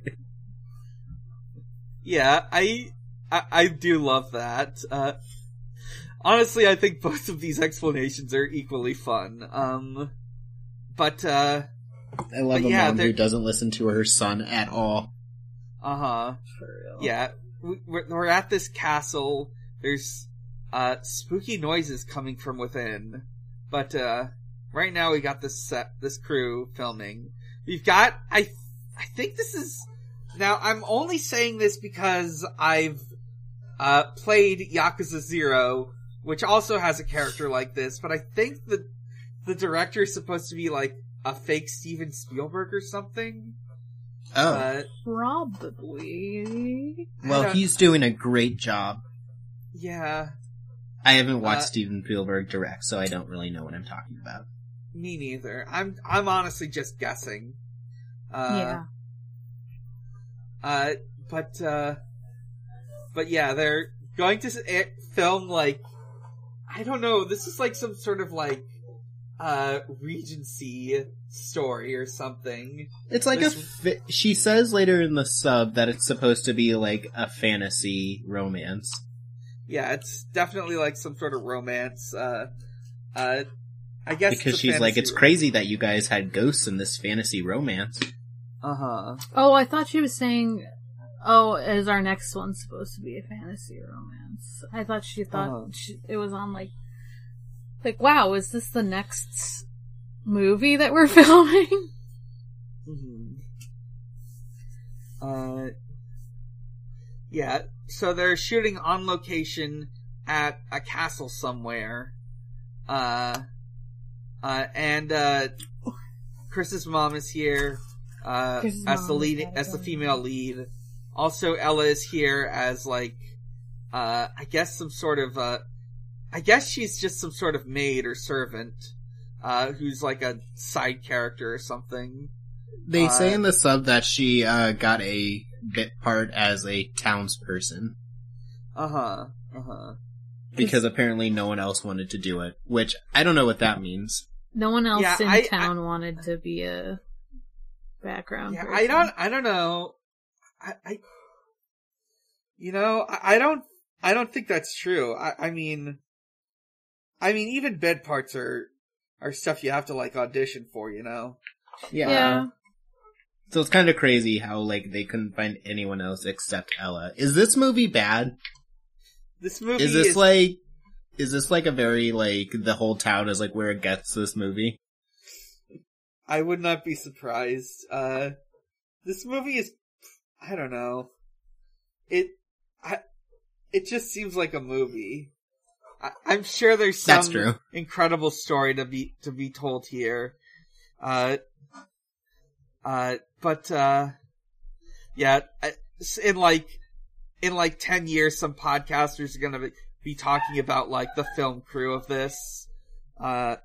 Yeah, I, I, I do love that. Uh, honestly, I think both of these explanations are equally fun. Um, but, uh, I love a yeah, mom they're- who doesn't listen to her son at all. uh huh. Yeah, we- we're, we're at this castle. There's uh spooky noises coming from within, but uh right now we got this set, this crew filming. We've got I I think this is now I'm only saying this because I've uh played Yakuza 0, which also has a character like this, but I think the the director is supposed to be like a fake Steven Spielberg or something. Oh, Uh, Probably. well, he's doing a great job. yeah. I haven't watched Uh, Steven Spielberg direct, so I don't really know what I'm talking about. Me neither. I'm I'm honestly just guessing. Uh, yeah. Uh, but uh, but yeah, they're going to eh, film like I don't know. This is like some sort of like uh Regency story or something. It's like a. Fi- she says later in the sub that it's supposed to be like a fantasy romance. Yeah, it's definitely like some sort of romance. Uh, uh, I guess Because she's like, it's ro- crazy that you guys had ghosts in this fantasy romance. Uh huh. Oh, I thought she was saying, "Oh, is our next one supposed to be a fantasy romance?" I thought she thought Uh-huh. she, it was on like, like, wow, is this the next movie that we're filming? hmm Uh, yeah. So they're shooting on location at a castle somewhere. Uh, uh, and uh, Chris's mom is here. Uh, as the mom lead, as the female lead. Also, Ella is here as like, uh, I guess some sort of, uh, I guess she's just some sort of maid or servant, uh, who's like a side character or something. They Uh, say in the sub that she uh, got a bit part as a townsperson Uh huh. Uh huh. because apparently no one else wanted to do it. Which I don't know what that means. No one else Yeah, in I- town wanted to be a background. Yeah, person. I don't. I don't know. I. I you know, I, I don't. I don't think that's true. I, I mean, I mean, even bed parts are are stuff you have to like audition for. You know. Yeah. So it's kind of crazy how like they couldn't find anyone else except Ella. Is this movie bad? This movie Is this like is this like a very like the whole town is like where it gets this movie? I would not be surprised. Uh, this movie is, I don't know. It, I, it just seems like a movie. I, I'm sure there's some incredible story to be, to be told here. Uh, uh, but, uh, yeah, in like, in like 10 years, some podcasters are gonna be, be talking about like the film crew of this. Uh,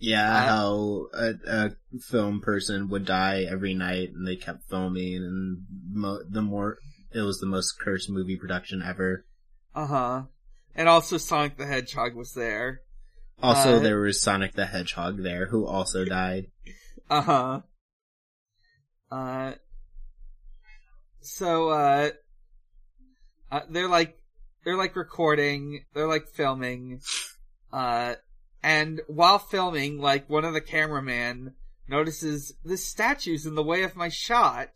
Yeah, how a, a film person would die every night and they kept filming and mo- the more it was the most cursed movie production ever. Uh huh. And also Sonic the Hedgehog was there. Also, Uh, there was Sonic the Hedgehog there who also died. Uh huh. Uh. So uh, uh, they're like they're like recording, they're like filming, uh, and while filming, like one of the cameraman notices this statue's in the way of my shot.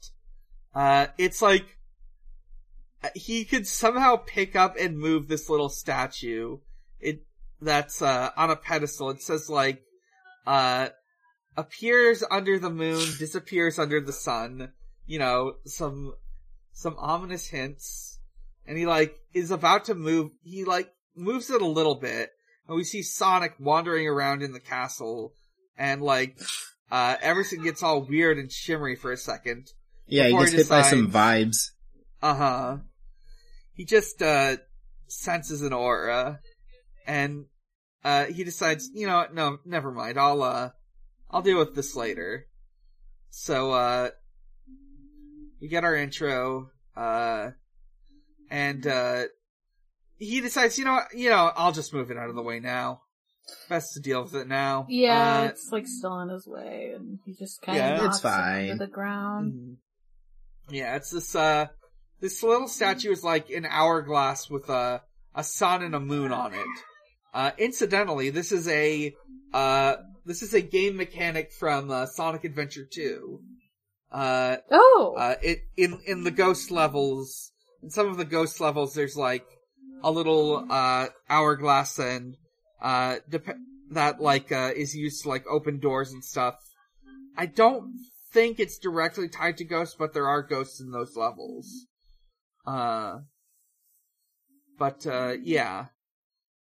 Uh, it's like uh, he could somehow pick up and move this little statue. It that's uh on a pedestal. It says like uh appears under the moon, disappears under the sun. You know, some some ominous hints, and he like is about to move. He like moves it a little bit, and we see Sonic wandering around in the castle, and like uh everything gets all weird and shimmery for a second. Yeah, he gets he hit by some vibes. Uh huh. He just uh senses an aura, and uh he decides, you know, no, never mind. I'll uh I'll deal with this later. So uh we get our intro, uh and uh he decides, you know, what, you know, I'll just move it out of the way now. Best to deal with it now. Yeah, Uh, it's like still in his way, and he just kind Yeah, of it's knocks it fine. into the ground. Mhm. Yeah, it's this uh this little statue is like an hourglass with a a sun and a moon on it. Uh incidentally, this is a uh this is a game mechanic from uh, Sonic Adventure 2. Uh Oh, uh it in in the ghost levels in some of the ghost levels there's like a little uh hourglass and uh dep- that like uh is used to like open doors and stuff. I don't think it's directly tied to ghosts, but there are ghosts in those levels. Uh but uh yeah.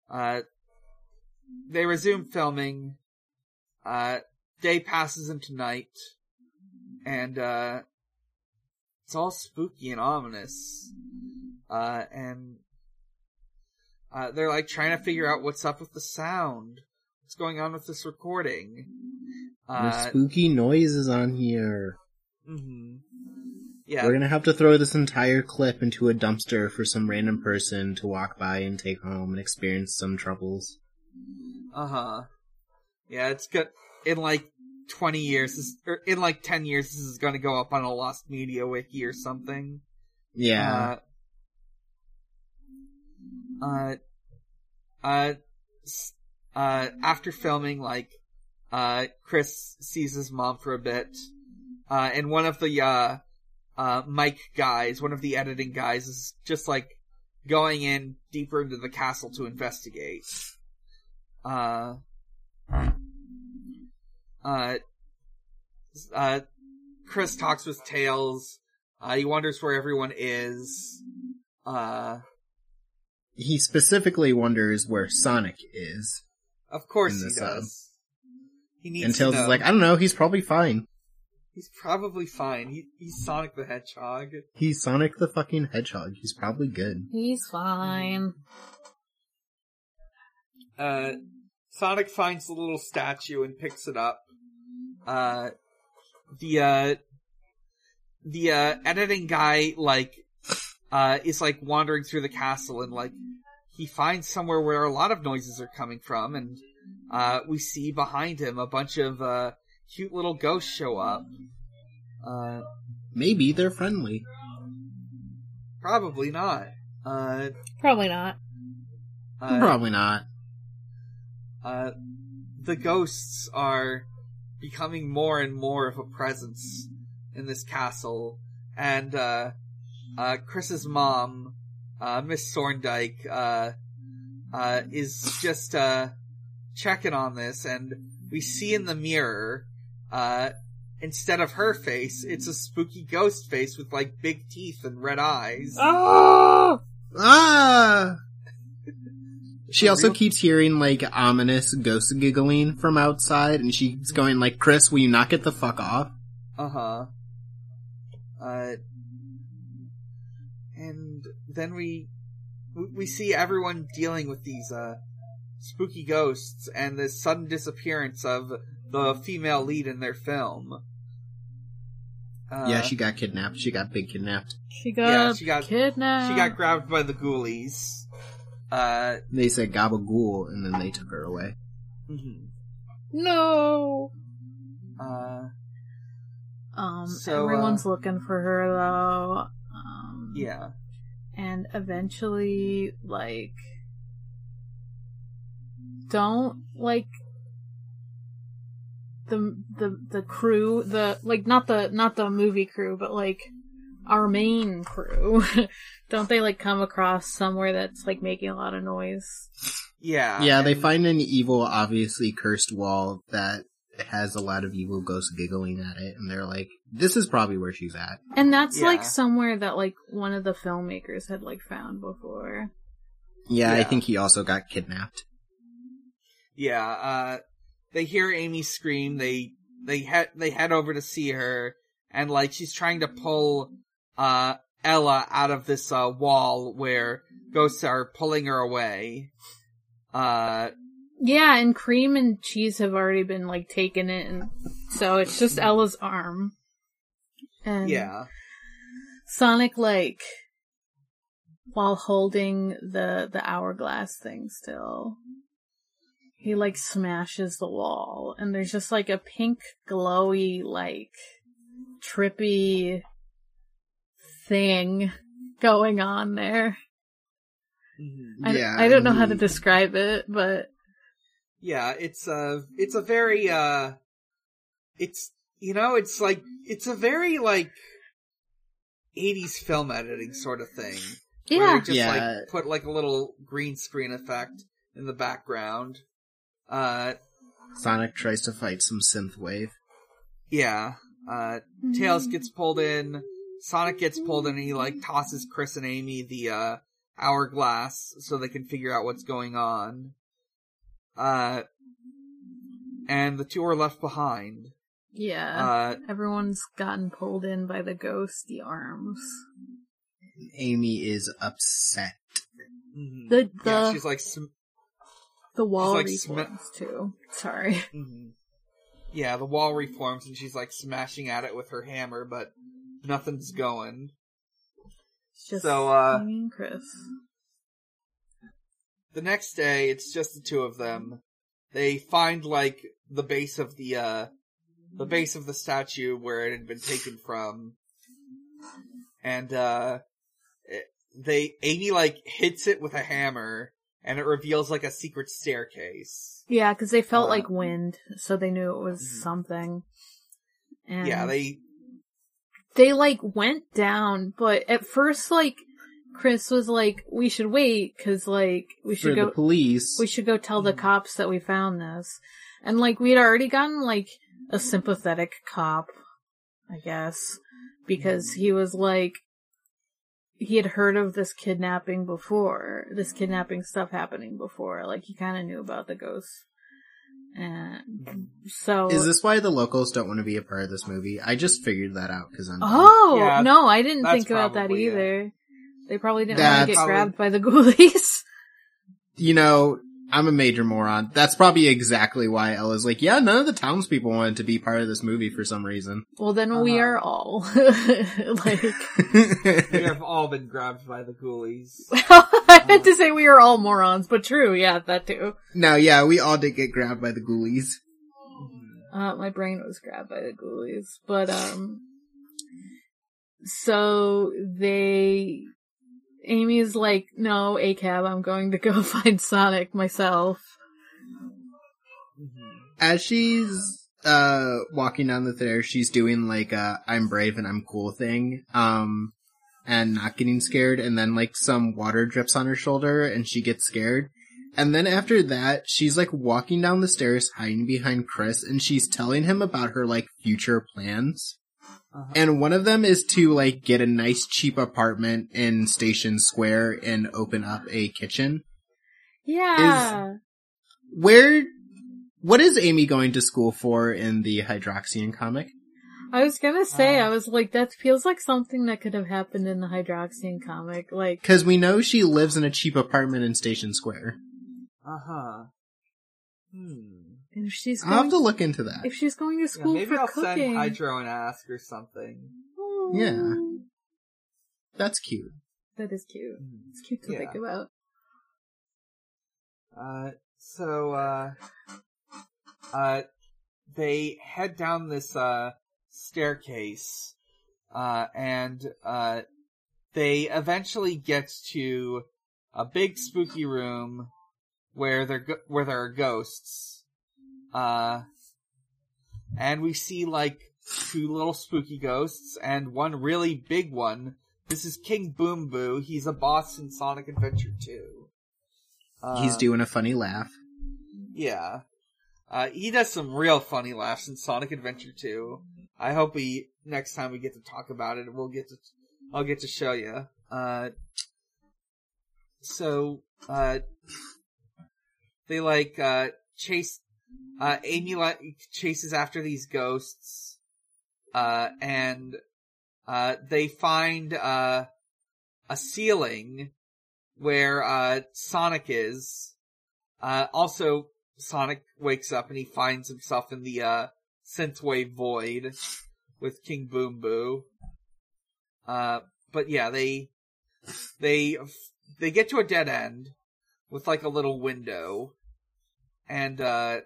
Uh they resume filming. Uh day passes into night and uh it's all spooky and ominous. Uh and uh they're like trying to figure out what's up with the sound. What's going on with this recording? There's Uh spooky noises on here. mhm. Yeah. We're gonna have to throw this entire clip into a dumpster for some random person to walk by and take home and experience some troubles. Uh huh. Yeah, it's good. In like twenty years, this, or in like ten years, this is to go up on a lost media wiki or something. Yeah. Uh, uh, uh, uh, after filming, like, uh, Chris sees his mom for a bit, uh, and one of the, uh, uh, Mike guys, one of the editing guys is just like going in deeper into the castle to investigate. Uh, uh, uh, Chris talks with Tails. Uh, he wonders where everyone is. Uh, he specifically wonders where Sonic is. of course In he this, uh, does. He needs And to Tails know. is like, I don't know, he's probably fine. he's probably fine. He, he's Sonic the Hedgehog. He's Sonic the fucking Hedgehog. He's probably good. he's fine. Uh, Sonic finds the little statue and picks it up. Uh, the, uh, the, uh, editing guy, like, uh, is like wandering through the castle and like, he finds somewhere where a lot of noises are coming from and, uh, we see behind him a bunch of, uh, cute little ghosts show up. Uh, Maybe they're friendly. probably not. Uh, Probably not. uh, Probably not. uh, the ghosts are becoming more and more of a presence in this castle, and uh, Chris's mom, uh, Miss Thorndyke, uh, uh, is just uh, checking on this, and we see in the mirror, uh, instead of her face, it's a spooky ghost face with like big teeth and red eyes. Oh, Ah! She also real- keeps hearing like ominous ghost giggling from outside and she's going like, Chris, will you not get the fuck off? Uh huh. Uh, and then we we- we see everyone dealing with these uh spooky ghosts and the sudden disappearance of the female lead in their film. Uh, yeah, she got kidnapped. She got big kidnapped. she got, Yeah, she got- kidnapped. she got grabbed by the ghoulies. Uh, They said gabagool and then they took her away. mhm. no. uh, Um, So, everyone's uh, looking for her though. Um, yeah. And eventually, like, don't like the the the crew, the like not the not the movie crew, but like our main crew. don't they like come across somewhere that's like making a lot of noise? Yeah. Yeah, they find an evil, obviously cursed wall that has a lot of evil ghosts giggling at it, and they're like, "This is probably where she's at." And that's like somewhere that like one of the filmmakers had like found before. Yeah, I think he also got kidnapped. Yeah, uh, they hear Amy scream. They they head they head over to see her, and like she's trying to pull uh Ella out of this uh wall where ghosts are pulling her away. Uh, Yeah, and cream and cheese have already been like taken in, so it's just Ella's arm. And yeah, Sonic like while holding the the hourglass thing still. He like smashes the wall and there's just like a pink glowy like trippy thing going on there. Mhm. I, Yeah, I don't know how to describe it, but yeah. It's a it's a very uh, it's you know it's like it's a very like. 80s film editing sort of thing. Where yeah. just Yeah. like put like a little green screen effect in the background. Uh, Sonic tries to fight some synthwave. yeah. Uh, Tails gets pulled in. Sonic gets pulled in and he like tosses Chris and Amy the, uh, hourglass so they can figure out what's going on. Uh, and the two are left behind. Yeah. Uh, Everyone's gotten pulled in by the ghosty arms. Amy is upset. The the yeah, she's like, sm- the wall like sm- reforms too. Sorry. mhm. yeah, the wall reforms and she's like smashing at it with her hammer, but nothing's going. It's just So, uh, Amy and Chris. The next day it's just the two of them they find like the base of the uh the base of the statue where it had been taken from and uh they amy like hits it with a hammer and it reveals like a secret staircase Yeah, because they felt uh, like wind, so they knew it was Mhm. something. And yeah they they like went down, but at first, like Chris was like, "We should wait because like we For should the go, police, we should go tell the cops that we found this." And like we'd already gotten like a sympathetic cop, I guess, because he was like he had heard of this kidnapping before, this kidnapping stuff happening before. Like he kind of knew about the ghosts. And so is this why the locals don't want to be a part of this movie? I just figured that out because I'm. Oh Yeah, no, I didn't that's think about that probably it. either. They probably didn't want to get Probably- grabbed by the ghoulies. you know, I'm a major moron. That's probably exactly why Ella's like, yeah, none of the townspeople wanted to be part of this movie for some reason. well, then we Uh-huh. are all like. we have all been grabbed by the ghoulies I meant to say we are all morons, but true, yeah, that too. no, yeah, we all did get grabbed by the ghoulies. Uh, my brain was grabbed by the ghoulies, but um, so they, Amy's like, no, ACAB, I'm going to go find Sonic myself. As she's uh walking down the stairs, she's doing like a I'm brave and I'm cool thing. Um and not getting scared and then like some water drips on her shoulder and she gets scared. And then after that, she's like walking down the stairs hiding behind Chris and she's telling him about her like future plans. Uh-huh. And one of them is to like get a nice cheap apartment in Station Square and open up a kitchen. Yeah. Where what is Amy going to school for in the Hydroxyan comic? I was gonna say, Uh, I was like, that feels like something that could have happened in the Hydroxyne comic. Like, Because we know she lives in a cheap apartment in Station Square. uh-huh hmm if she's I'll have going, to look into that. if she's going to yeah, school maybe for i'll cooking. send hydro and ask or something Yeah. That's cute. That is cute. Hmm. It's cute to Yeah. think about. Uh, so, uh, uh, they head down this, uh, staircase, uh, and, uh, they eventually get to a big spooky room where there, go- where there are ghosts. Uh, and we see like two little spooky ghosts and one really big one. This is King Boom Boo. He's a boss in Sonic Adventure 2. Uh, He's doing a funny laugh. yeah. Uh, he does some real funny laughs in Sonic Adventure 2. I hope we next time we get to talk about it, we'll get to I'll get to show you. Uh, so uh, they like uh chase uh Amy like chases after these ghosts, uh, and uh they find uh a ceiling where uh Sonic is. Uh, also Sonic wakes up and he finds himself in the uh synthwave void with King Boom Boo. Uh, but yeah, they they they get to a dead end with like a little window, and uh,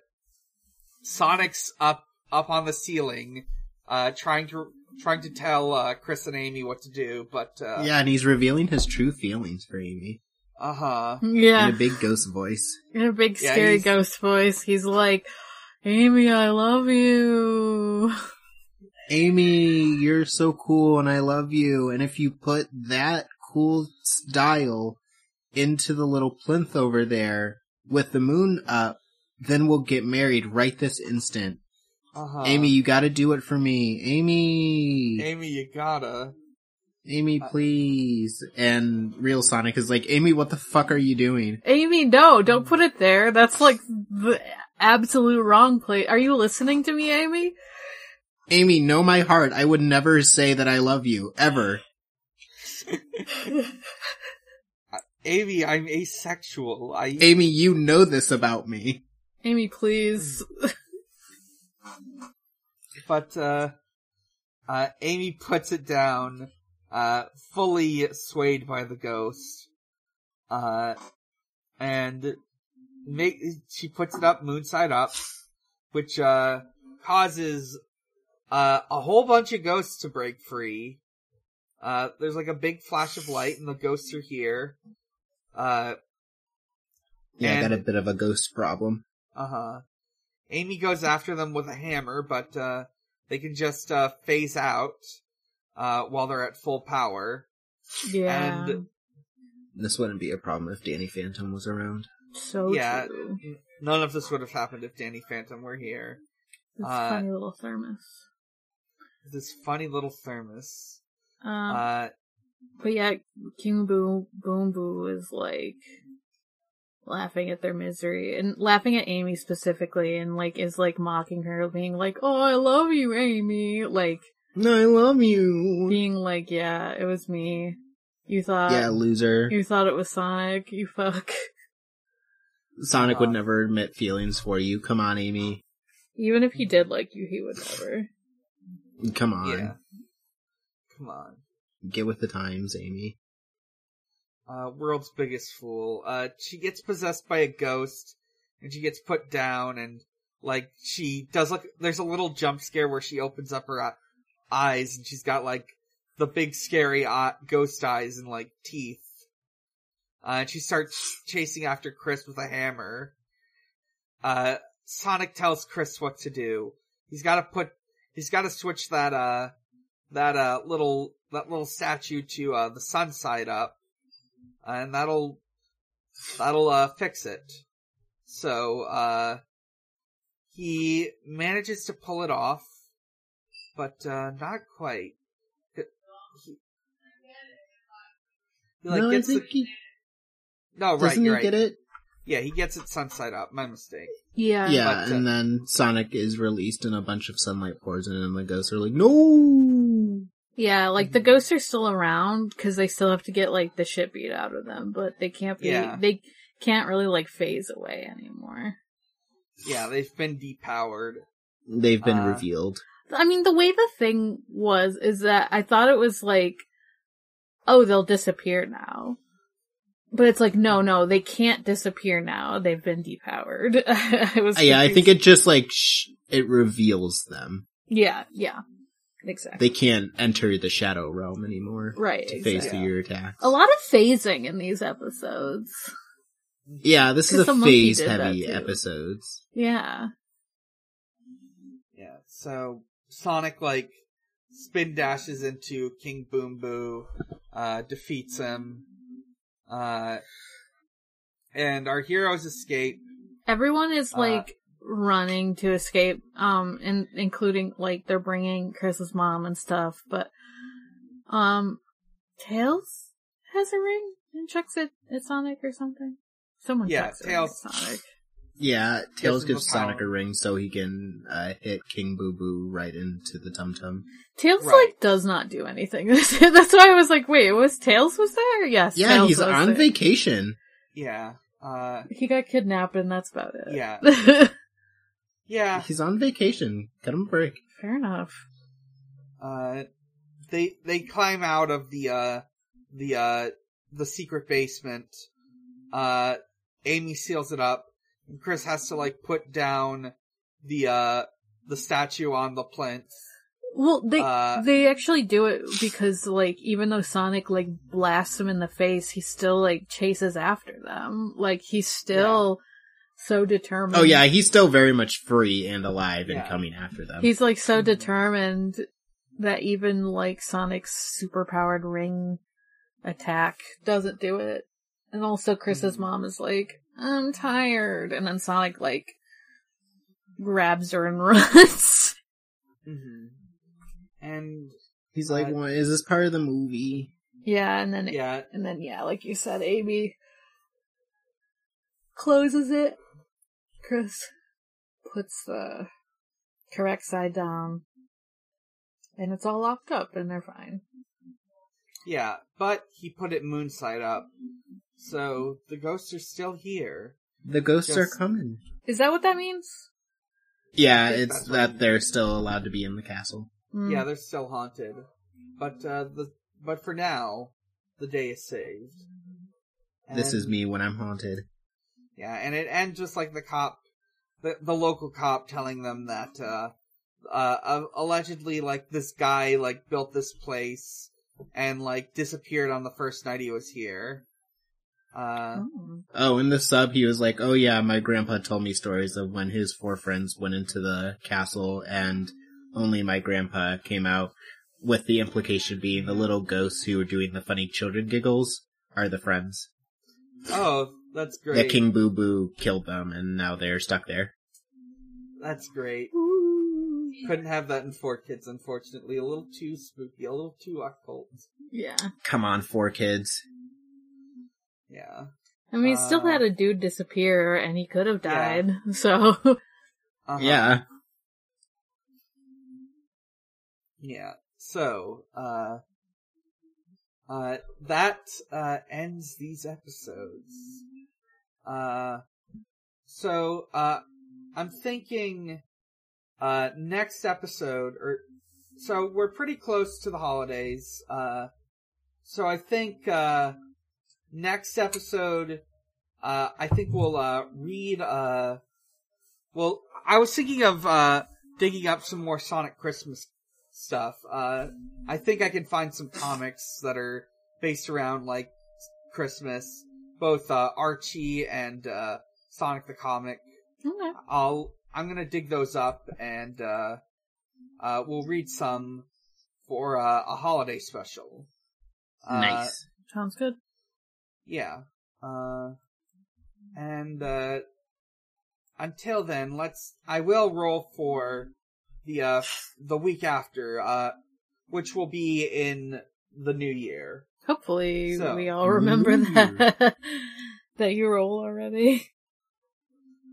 Sonic's up up on the ceiling, uh, trying to trying to tell uh, Chris and Amy what to do, but uh, yeah, and he's revealing his true feelings for Amy uh huh, Yeah. in a big ghost voice. In a big scary he's- ghost voice, he's like, Amy, I love you. Amy, you're so cool and I love you. And if you put that cool style into the little plinth over there with the moon up, then we'll get married right this instant. uh huh. Amy, you gotta do it for me. Amy! Amy, you gotta. Amy, please. And Real Sonic is like, Amy, what the fuck are you doing? Amy, no, don't put it there. That's like the absolute wrong place. Are you listening to me, Amy? Amy, know my heart. I would never say that I love you. Ever. Amy, I'm asexual. I Amy, you know this about me. Amy, please. but uh uh Amy puts it down uh fully swayed by the ghost uh and make she puts it up moon side up which uh causes uh a whole bunch of ghosts to break free uh there's like a big flash of light and the ghosts are here uh Yeah, I got a bit of a ghost problem. Uh huh. Amy goes after them with a hammer, but uh, they can just uh, phase out uh, while they're at full power. Yeah. And This wouldn't be a problem if Danny Phantom was around. so yeah, true. none of this would have happened if Danny Phantom were here. This uh, funny little thermos. This funny little thermos. Um, Uh, but yeah, King Boom Boom Boo is like laughing at their misery and laughing at Amy specifically and like is like mocking her, being like, "Oh, I love you, Amy." Like I love you. being like, "Yeah, it was me. You thought yeah, loser. you thought it was Sonic. You fuck." Sonic would Uh, never admit feelings for you. Come on, Amy. Even if he did like you, he would never. Come on. yeah. Come on. Get with the times, Amy. Uh, world's biggest fool. Uh, she gets possessed by a ghost, and she gets put down, and like she does like there's a little jump scare where she opens up her uh, eyes, and she's got like the big scary eye- ghost eyes and like teeth. Uh, and she starts chasing after Chris with a hammer. Uh, Sonic tells Chris what to do. He's got to put, he's got to switch that uh, that uh little that little statue to uh the sun side up and that'll that'll uh fix it. So uh he manages to pull it off, but uh not quite. He, he, like no, I think the, he no right, doesn't he right. get it. Yeah, he gets it sun side up. My mistake. Yeah. Yeah, but, uh, and then Sonic is released and a bunch of sunlight pours in, and the ghosts are like, "No." Yeah, like the ghosts are still around because they still have to get like the shit beat out of them, but they can't be. Yeah. They can't really like phase away anymore. Yeah, they've been depowered. They've been Uh, revealed. I mean, the way the thing was is that I thought it was like, oh, they'll disappear now. But it's like, no, no, they can't disappear now. They've been depowered. I was Uh, yeah, I think it just like sh- it reveals them. Yeah, yeah, exactly. They can't enter the shadow realm anymore right. to face exactly. through your attacks. A lot of phasing in these episodes. Yeah, this is a phase heavy episodes. Yeah. Yeah, so Sonic like spin dashes into King Boom Boo, uh, defeats him, uh, and our heroes escape. Everyone is Uh, like running to escape, um, and including like they're bringing Chris's mom and stuff. But um, Tails has a ring and checks it at Sonic or something. Someone Yeah, checks it Tails- at Sonic. Yeah, Tails him gives Sonic a ring so he can uh, hit King Boo Boo right into the tum tum. Tails Right. like does not do anything. That's why I was like, wait, was Tails was there? Yes. Yeah, Tails he's was on there. vacation. Yeah. Uh, He got kidnapped and that's about it. yeah. Yeah. He's on vacation. Cut him a break. Fair enough. Uh, they, they climb out of the, uh, the, uh, the secret basement. Uh, Amy seals it up. And Chris has to like put down the, uh, the statue on the plinth. Well, they Uh, they actually do it because like even though Sonic like blasts him in the face, he still like chases after them. Like he's still so determined. Oh yeah, he's still very much free and alive and coming after them. He's like so determined that even like Sonic's super powered ring attack doesn't do it. And also Chris's Mhm. mom is like, I'm tired. And then Sonic like grabs her and runs. hmm And, He's like, Uh, well, is this part of the movie? yeah, and then yeah, And then, yeah, like you said, Amy closes it. Chris puts the correct side down. And it's all locked up and they're fine. yeah, but he put it moon side up. So, the ghosts are still here. The ghosts are coming. Is that what that means? Yeah, it's that they're still allowed to be in the castle. Mm. Yeah, they're still haunted. But, uh, the, but for now, the day is saved. This is me when I'm haunted. Yeah, and it ends just like the cop, the the local cop telling them that uh, uh, uh, allegedly like this guy like built this place and like disappeared on the first night he was here. Uh, Oh. Oh, in the sub, he was like, oh yeah, my grandpa told me stories of when his four friends went into the castle and only my grandpa came out with the implication being the little ghosts who were doing the funny children giggles are the friends. oh, that's great. great. King Boo Boo killed them and now they're stuck there. That's great. Ooh. Couldn't have that in 4Kids, unfortunately. A little too spooky, a little too occult. Yeah. Come on, 4Kids. Yeah. I mean, still Uh, had a dude disappear and he could have Yeah. died, so. Uh-huh. Yeah. Yeah. So, uh, uh, that, uh, ends these episodes. Uh, so, uh, I'm thinking, uh, next episode, or, so we're pretty close to the holidays, uh, so I think, uh, next episode, uh, I think we'll, uh, read, uh, well, I was thinking of, uh, digging up some more Sonic Christmas stuff. Uh, I think I can find some comics that are based around like Christmas, both uh, Archie and uh, Sonic the Comic. Okay. I'll I'm gonna dig those up and uh, uh, we'll read some for uh, a holiday special. Uh, nice. Sounds good. Yeah. Uh, and, uh, until then, let's, I will roll for the, uh, the week after, uh, which will be in the new year. Hopefully So- we all remember Ooh. that, that you roll already.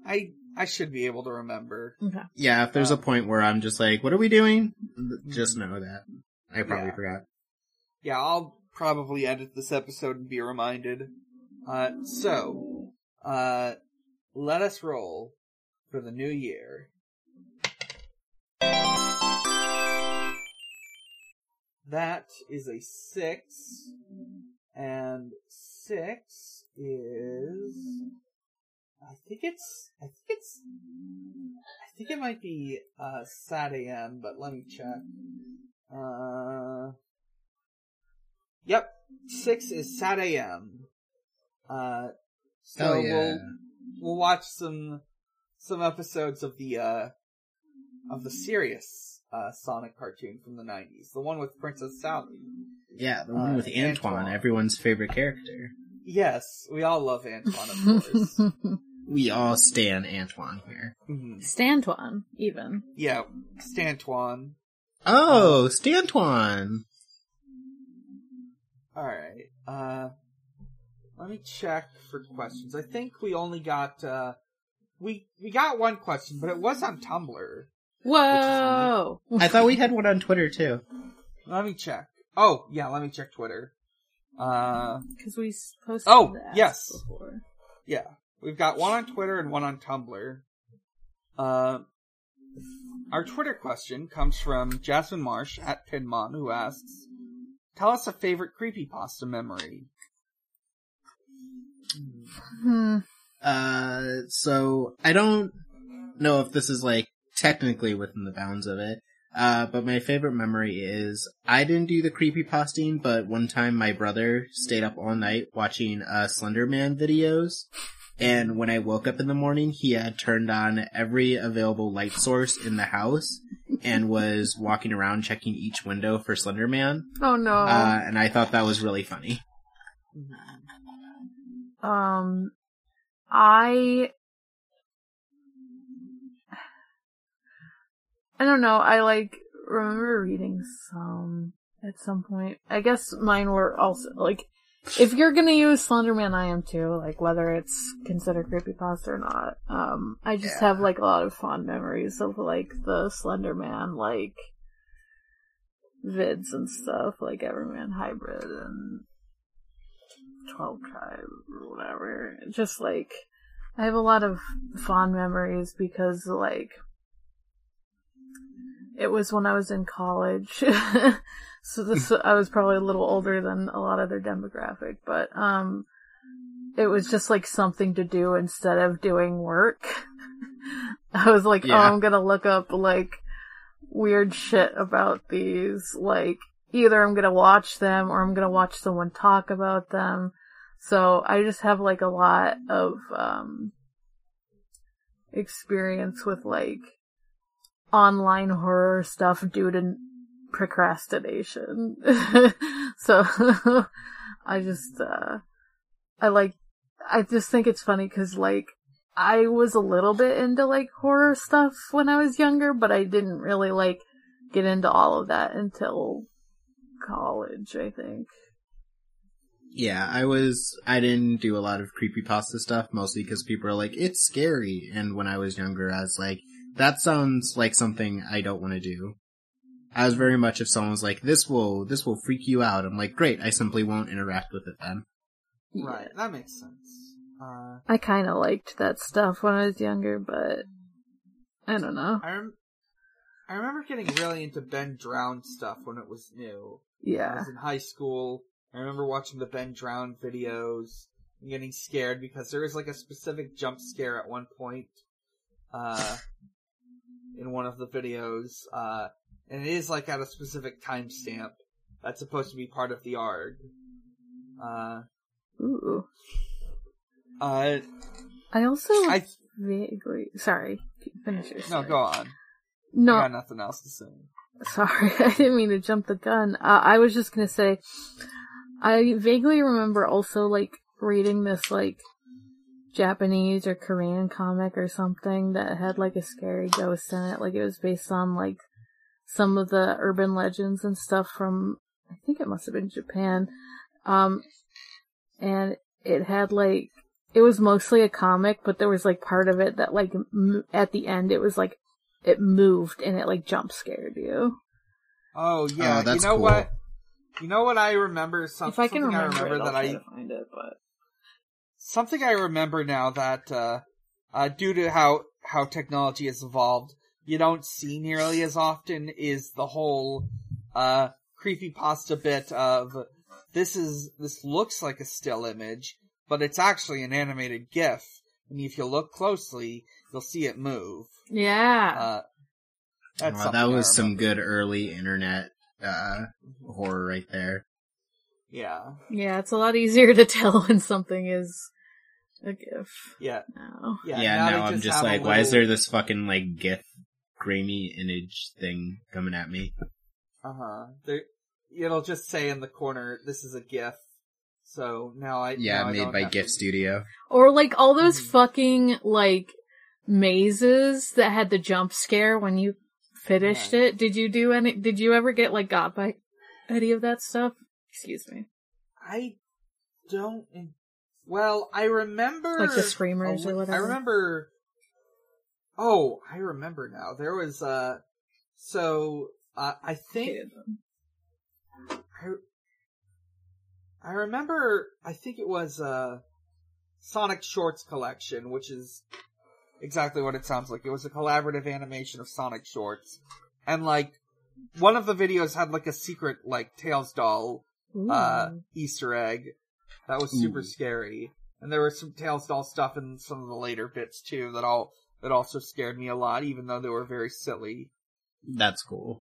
I, I should be able to remember. Okay. Yeah, if there's a Uh, point where I'm just like, what are we doing? Just know that. I probably Yeah. forgot. Yeah, I'll probably edit this episode and be reminded. Uh, so, uh, let us roll for the new year. That is a six, and six is, I think it's, I think it's, I think it might be, uh, SatAM, but let me check. Uh, Yep, six is SatAM. Uh, so Hell yeah. we'll we'll watch some some episodes of the uh of the serious uh Sonic cartoon from the nineties, the one with Princess Sally. Yeah, the one Uh, with Antoine, Antoine. everyone's favorite character. Yes, we all love Antoine, of course. we all stand Antoine here. Mhm. Stantuan, even. Yeah, Stantuan. Oh, Stantuan. Alright, uh, let me check for questions. I think we only got, uh, we, we got one question, but it was on Tumblr. Whoa! I thought we had one on Twitter too. Let me check. Oh, yeah, let me check Twitter. Uh, Because we s- posted Oh, that yes. before. yeah. We've got one on Twitter and one on Tumblr. Uh, our Twitter question comes from Jasmine Marsh at Pinmon, who asks, Tell us a favorite creepypasta memory. Hmm. Uh, so I don't know if this is like technically within the bounds of it. Uh, but my favorite memory is I didn't do the creepy posting, but one time my brother stayed up all night watching uh Slender Man videos. And when I woke up in the morning, he had turned on every available light source in the house and was walking around checking each window for Slender Man. Oh no. Uh, and I thought that was really funny. Um, I, I don't know. I like remember reading some at some point. I guess mine were also like, if you're gonna use Slenderman, I am too. Like whether it's considered creepypasta or not. Um, I just Yeah. have like a lot of fond memories of like the Slenderman like vids and stuff, like EverymanHYBRID and 12 tribe or whatever. Just like, I have a lot of fond memories because like, it was when I was in college. so this, I was probably a little older than a lot of their demographic, but, um, it was just like something to do instead of doing work. I was like, oh, I'm gonna look up like weird shit about these. Like, either I'm gonna watch them or I'm gonna watch someone talk about them. So I just have like a lot of, um, experience with like online horror stuff due to procrastination. so I just, uh, I like, I just think it's funny cause like, I was a little bit into like horror stuff when I was younger, but I didn't really like get into all of that until college, I think. Yeah, I was, I didn't do a lot of creepypasta stuff, mostly because people are like, it's scary. And when I was younger, I was like, that sounds like something I don't want to do. I was very much if someone's like, this will, this will freak you out. I'm like, great, I simply won't interact with it then. Right, that makes sense. Uh, I kind of liked that stuff when I was younger, but I don't know. I rem- I remember getting really into Ben Drowned stuff when it was new. Yeah. I Yeah. was in high school. I remember watching the Ben Drowned videos and getting scared because there was like a specific jump scare at one point, uh, in one of the videos, uh, and it is like at a specific timestamp that's supposed to be part of the ARG. Uh, Ooh. uh, I also I, vaguely sorry. Finish your no, go on. No, I got nothing else to say. sorry. I didn't mean to jump the gun. Uh, I was just gonna say, I vaguely remember also like reading this like Japanese or Korean comic or something that had like a scary ghost in it. Like it was based on like some of the urban legends and stuff from I think it must have been Japan. Um, and it had like it was mostly a comic, but there was like part of it that like m- at the end it was like it moved and it like jump scared you. Oh yeah, Oh, that's you know cool. what? You know what I remember? Some, if I can something remember, I remember it, I'll that I to find it, but something I remember now that uh, uh, due to how how technology has evolved, you don't see nearly as often is the whole uh, creepypasta bit of this is this looks like a still image, but it's actually an animated GIF, and if you look closely, you'll see it move. yeah, Uh, that's Wow, that was some good early internet, uh, horror right there. Yeah, yeah, it's a lot easier to tell when something is a GIF yeah, now. yeah. Yeah, they now I'm just have a like, why is there this fucking like GIF grainy image thing coming at me? Uh huh. There, it'll just say in the corner, "This is a GIF," So now I Yeah, now made don't by GIF to- Studio. Or like all those Mhm. fucking like mazes that had the jump scare when you finished it. Did you do any? Did you ever get like got by any of that stuff? Excuse me. I don't. Well, I remember Like the screamers or whatever? I remember. Oh, I remember now. There was uh, so uh, I think I, I remember. I think it was uh, Sonic Shorts collection, which is exactly what it sounds like. It was a collaborative animation of Sonic Shorts, and like one of the videos had like a secret like Tails doll uh, Easter egg that was super Ooh. scary. And there was some Tails doll stuff in some of the later bits too that all that also scared me a lot, even though they were very silly. That's cool.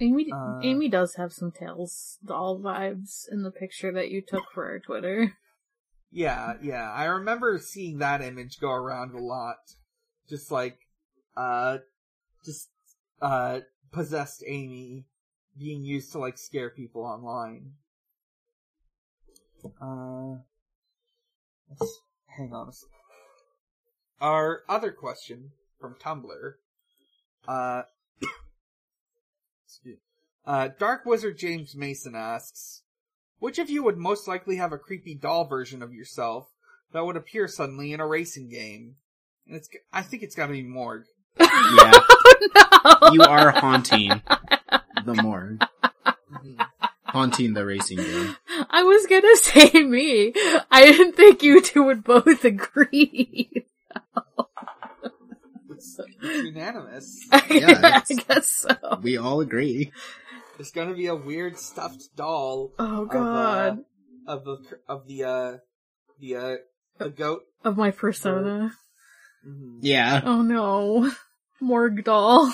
Amy, uh, Amy does have some Tails doll vibes in the picture that you took for our Twitter. Yeah, yeah. I remember seeing that image go around a lot. Just like uh just uh possessed Amy being used to like scare people online. Uh let's hang on a sec. Our other question from Tumblr. Uh excuse- uh Dark Wizard James Mason asks which of you would most likely have a creepy doll version of yourself that would appear suddenly in a racing game? And it's, I think it's gotta be Morg. Yeah, no! you are haunting the morgue. Haunting the racing game. I was gonna say me. I didn't think you two would both agree. It's, it's unanimous. yeah, that's- I guess so. We all agree. There's gonna be a weird stuffed doll Oh of, uh, god. of the of the uh the uh the goat. Of my persona. Mm-hmm. Yeah, Oh no. Morg doll.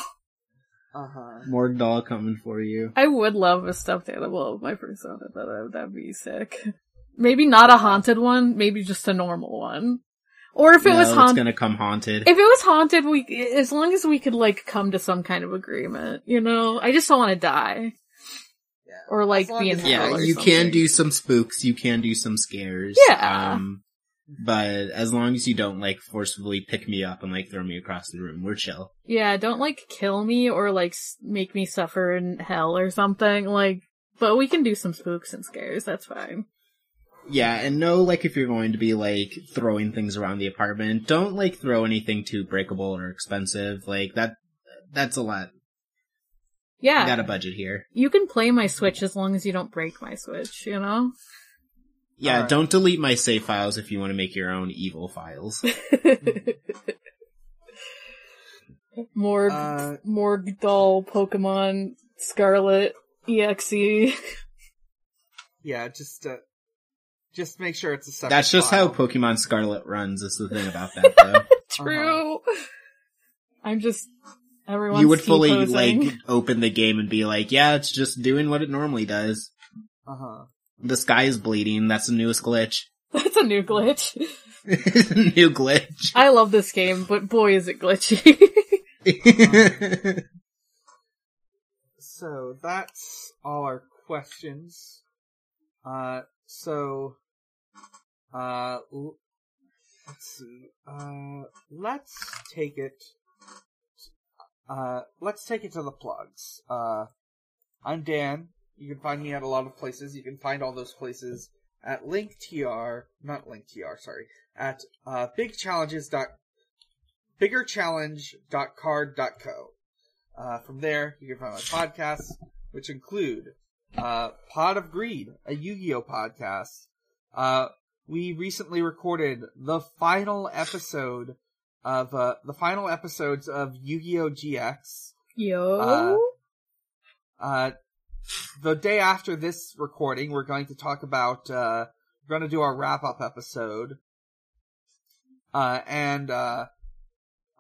Uh huh. morgue doll coming for you. I would love a stuffed animal of my persona, though. That'd be sick. Maybe not a haunted one, maybe just a normal one. Or if it no, was it's haunted, gonna come haunted. if it was haunted, we, as long as we could like come to some kind of agreement, you know? I just don't want to die. Yeah. Or like As long be in yeah, or you something. can do some spooks, you can do some scares. Yeah. Um, but as long as you don't like forcibly pick me up and like throw me across the room, we're chill. Yeah, don't like kill me or like make me suffer in hell or something. Like, but we can do some spooks and scares. That's fine. Yeah, and know like if you're going to be like throwing things around the apartment, don't like throw anything too breakable or expensive. Like that, that's a lot. Yeah, You got a budget here. you can play my Switch as long as you don't break my Switch. You know. Yeah, Alright. don't delete my save files if you want to make your own evil files. Morg, Uh, Morg doll, Pokemon, Scarlet, EXE. Yeah, just uh, just make sure it's a separate. That's just how. Pokemon Scarlet runs. Is the thing about that though. True. I'm just everyone's you would fully T-posing. like open the game and be like, "Yeah, it's just doing what it normally does." Uh huh. The sky is bleeding. That's the newest glitch. That's a new glitch. New glitch. I love this game, but boy is it glitchy. So that's all our questions. Uh, so, uh, l- let's see. Uh, let's take it. Uh, let's take it to the plugs. Uh, I'm Dan. You can find me at a lot of places. You can find all those places at linktr, not linktr, sorry, at uh, bigchallenges dot biggerchallenge.card.co. Uh, from there, you can find my podcasts, which include uh, Pot of Greed, a Yu-Gi-Oh podcast. Uh, we recently recorded the final episode of uh, the final episodes of Yu-Gi-Oh GX. Yo. Uh, Uh, the day after this recording, we're going to talk about, uh, we're going to do our wrap up episode. Uh, and, uh,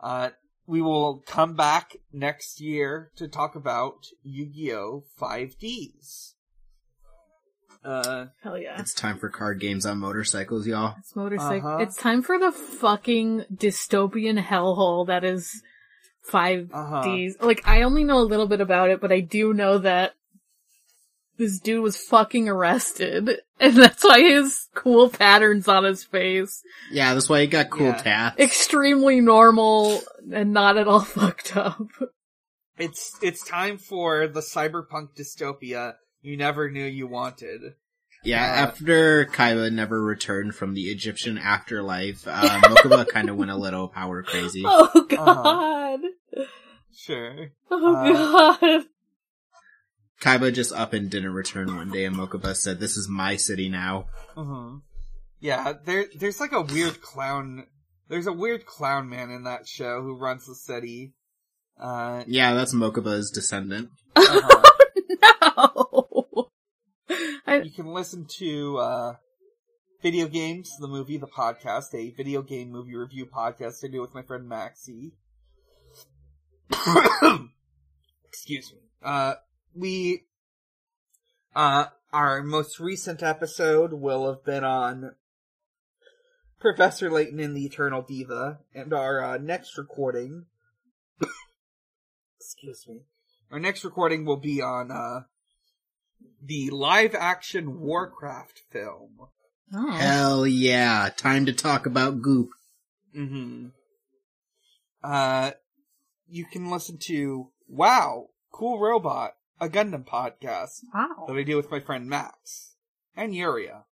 uh, we will come back next year to talk about Yu-Gi-Oh! 5Ds. Uh, Hell yeah. it's time for card games on motorcycles, y'all. It's motorcycle. Uh-huh. It's time for the fucking dystopian hellhole that is 5Ds. uh-huh. Like, I only know a little bit about it, but I do know that this dude was fucking arrested, and that's why his cool patterns on his face Yeah, that's why he got cool Yeah. tats. extremely normal and not at all fucked up. It's it's time for the cyberpunk dystopia you never knew you wanted. Yeah, Uh, after Kaiba never returned from the Egyptian afterlife, uh, Mokuba kind of went a little power crazy. Oh god. Sure. Oh Uh, god. Kaiba just up and didn't return one day, and Mokuba said, "This is my city now." hmm Yeah, there there's like a weird clown. There's a weird clown man in that show who runs the city. Uh, Yeah, that's Mokuba's descendant. uh-huh. No. I, you can listen to uh, video games, the movie, the podcast, a video game movie review podcast I do with my friend Maxie. Excuse me. Uh, we, uh, our most recent episode will have been on Professor Layton and the Eternal Diva, and our uh, next recording, excuse me, our next recording will be on uh, the live action Warcraft film. oh. Hell yeah! Time to talk about Goop. Mm-hmm. Uh, you can listen to Wow, Cool Robot, a Gundam podcast that I do with my friend Max and Yuria.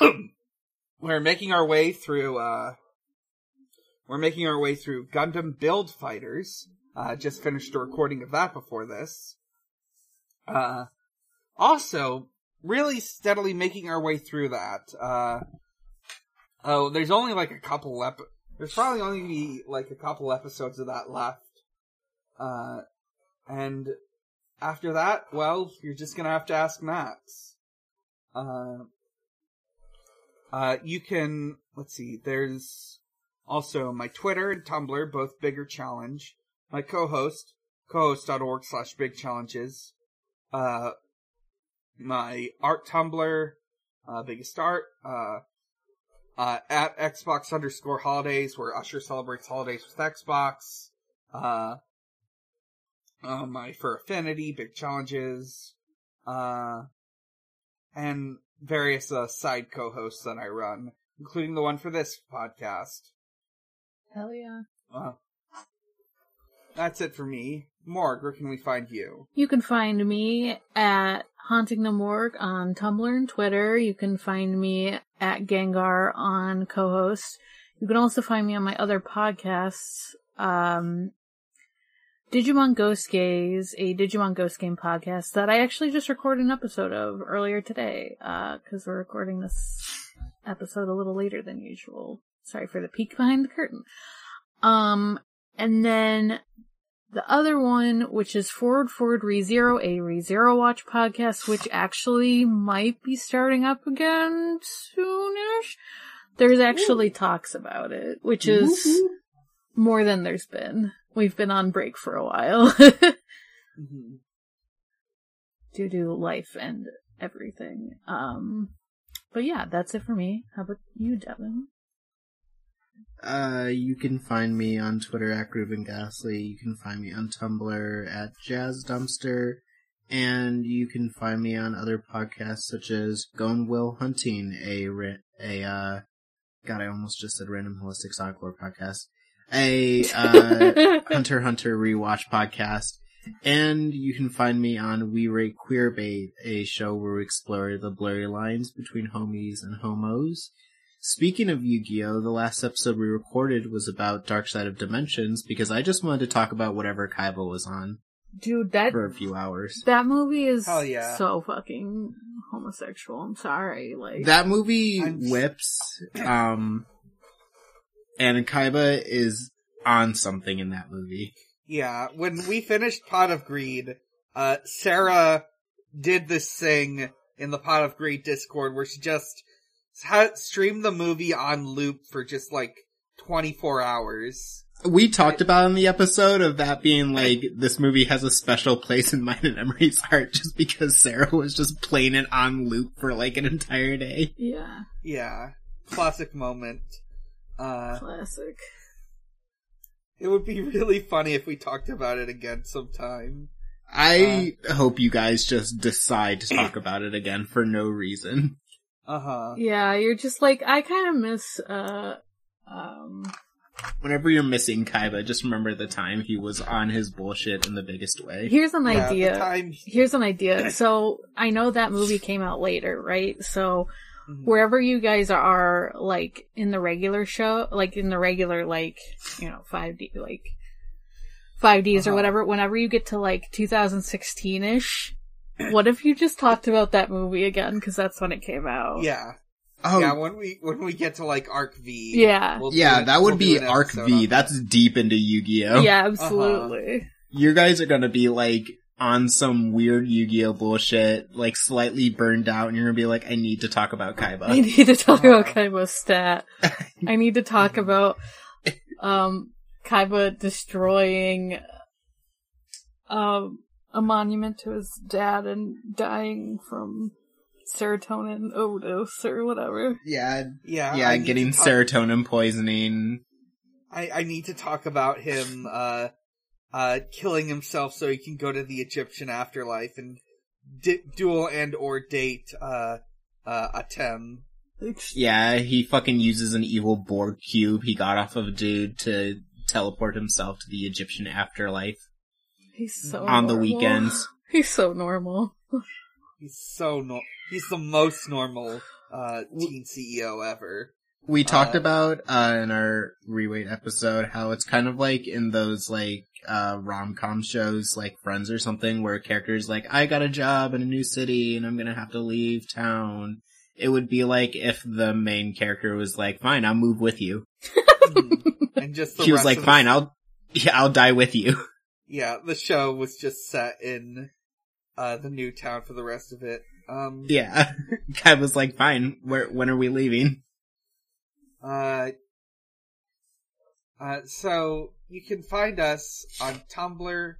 we're making our way through, uh, we're making our way through Gundam Build Fighters. Uh, just finished a recording of that before this. Uh, also, really steadily making our way through that. Uh, oh, there's only like a couple ep- there's probably only be like a couple episodes of that left. Uh, and after that, well, you're just gonna have to ask Max. Uh, uh, you can, let's see, there's also my Twitter and Tumblr, both bigger challenge. My co-host, cohost.org slash big challenges. Uh, my art Tumblr, uh, biggest art, uh, uh, at Xbox underscore holidays, where Usher celebrates holidays with Xbox. Uh, uh, my Fur Affinity, big challenges, uh, and various uh, side co-hosts that I run, including the one for this podcast. Hell yeah. Uh, that's it for me. Morg, where can we find you? You can find me at Haunting the Morgue on Tumblr and Twitter. You can find me at Gengar on co-host. You can also find me on my other podcasts. Um, Digimon Ghost Gaze, a Digimon Ghost Game podcast that I actually just recorded an episode of earlier today, uh, cause we're recording this episode a little later than usual. Sorry for the peek behind the curtain. Um, and then the other one, which is Forward Forward ReZero, a ReZero Watch podcast, which actually might be starting up again soonish. There's actually talks about it, which is more than there's been. We've been on break for a while Mm-hmm. due to life and everything. Um, but yeah, that's it for me. How about you, Devon? Uh, you can find me on Twitter at Ruben Ghastly. You can find me on Tumblr at Jazz Dumpster. And you can find me on other podcasts such as Gone Will Hunting, a, ra- a, uh, God, I almost just said Random Holistic Sonic Lore podcast. A, uh, Hunter Hunter rewatch podcast. And you can find me on We Rate Queerbait, a show where we explore the blurry lines between homies and homos. Speaking of Yu-Gi-Oh, the last episode we recorded was about Dark Side of Dimensions because I just wanted to talk about whatever Kaiba was on Dude, that for a few hours. that movie is Hell yeah. so fucking homosexual. I'm sorry. Like That movie I'm- whips, um, and Kaiba is on something in that movie. Yeah, when we finished Pot of Greed, uh, Sarah did this thing in the Pot of Greed Discord where she just ha- streamed the movie on loop for just like 24 hours. We talked about in the episode of that being like, this movie has a special place in mine and Emery's heart just because Sarah was just playing it on loop for like an entire day. yeah, Yeah, classic moment. Uh, classic. it would be really funny if we talked about it again sometime. I hope you guys just decide to talk about it again for no reason. Uh huh. Yeah, you're just like I kind of miss. uh um Whenever you're missing Kaiba, just remember the time he was on his bullshit in the biggest way. Here's an Yeah, idea. the time. Here's an idea. So I know that movie came out later, right? So Mhm. wherever you guys are, like in the regular show, like in the regular, like you know, five D, like five Ds or Uh-huh. whatever. Whenever you get to like 2016 ish, what if you just talked about that movie again? Because that's when it came out. Yeah. Oh, Yeah, when we when we get to like Arc V. Yeah. we'll yeah, it- that would we'll be Arc V. on That's deep into Yu-Gi-Oh. Yeah, absolutely. You guys are gonna be like on some weird Yu-Gi-Oh bullshit, like slightly burned out, and you're gonna be like, I need to talk about Kaiba. I need to talk about Kaiba's stat. I need to talk about um Kaiba destroying um a monument to his dad and dying from serotonin overdose or whatever. yeah, Yeah, yeah, I getting talk- serotonin poisoning. I, I need to talk about him uh uh killing himself so he can go to the Egyptian afterlife and di- duel and or date uh uh Atem. Yeah, he fucking uses an evil Borg cube he got off of a dude to teleport himself to the Egyptian afterlife He's so on the weekends. He's so normal. He's so no he's the most normal uh teen CEO ever. We talked Uh, about uh in our reweight episode how it's kind of like in those like uh rom-com shows like Friends or something where a character is like I got a job in a new city and I'm to have to leave town. It would be like if the main character was like, "Fine, I'll move with you." Mhm. and just the he was like, "Fine, the, I'll yeah, I'll die with you." Yeah, the show was just set in uh the new town for the rest of it. Um yeah. i was like, "Fine, where when are we leaving?" Uh, uh, so you can find us on Tumblr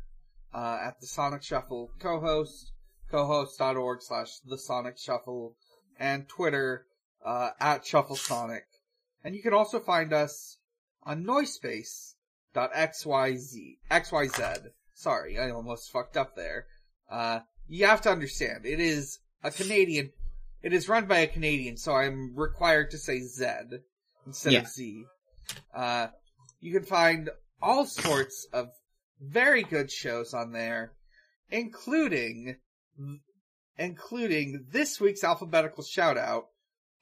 uh, at the Sonic Shuffle co-host, cohost.org slash the Sonic Shuffle, and Twitter uh, at Shuffle Sonic. And you can also find us on noisepace.xyz, xyz. Sorry, I almost fucked up there. Uh, you have to understand, it is a Canadian, it is run by a Canadian, so I'm required to say Z instead Yeah. of Z. Uh, you can find all sorts of very good shows on there, including, including this week's alphabetical shout out,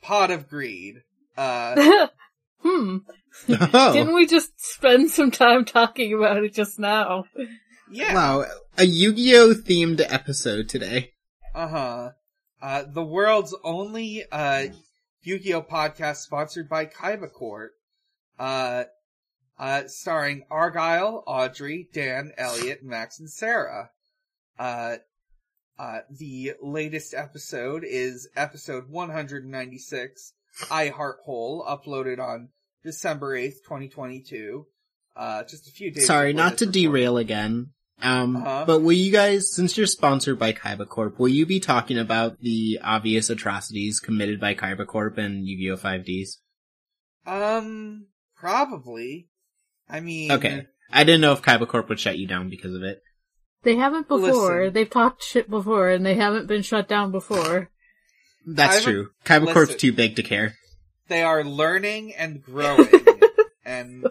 Pot of Greed. Uh, hmm. Oh. Didn't we just spend some time talking about it just now? yeah. Wow, a Yu-Gi-Oh themed episode today. Uh-huh. Uh, the world's only, uh, Yu-Gi-Oh podcast sponsored by Kaiba Corp. Uh, uh, starring Argyle, Audrey, Dan, Elliot, Max, and Sarah. Uh, uh, the latest episode is episode 196, I Heart Whole, uploaded on December 8th, 2022. Uh, just a few days Sorry, not to derail again. Um, Uh-huh. but will you guys, since you're sponsored by Kaiba Corp, will you be talking about the obvious atrocities committed by Kaiba Corp and Yu-Gi-Oh! 5Ds? Um, probably. I mean, Okay. I didn't know if Kaiba Corp would shut you down because of it. They haven't before. Listen. They've talked shit before, and they haven't been shut down before. That's Kaiba- true. Kaiba listen. Corp's too big to care. they are learning and growing and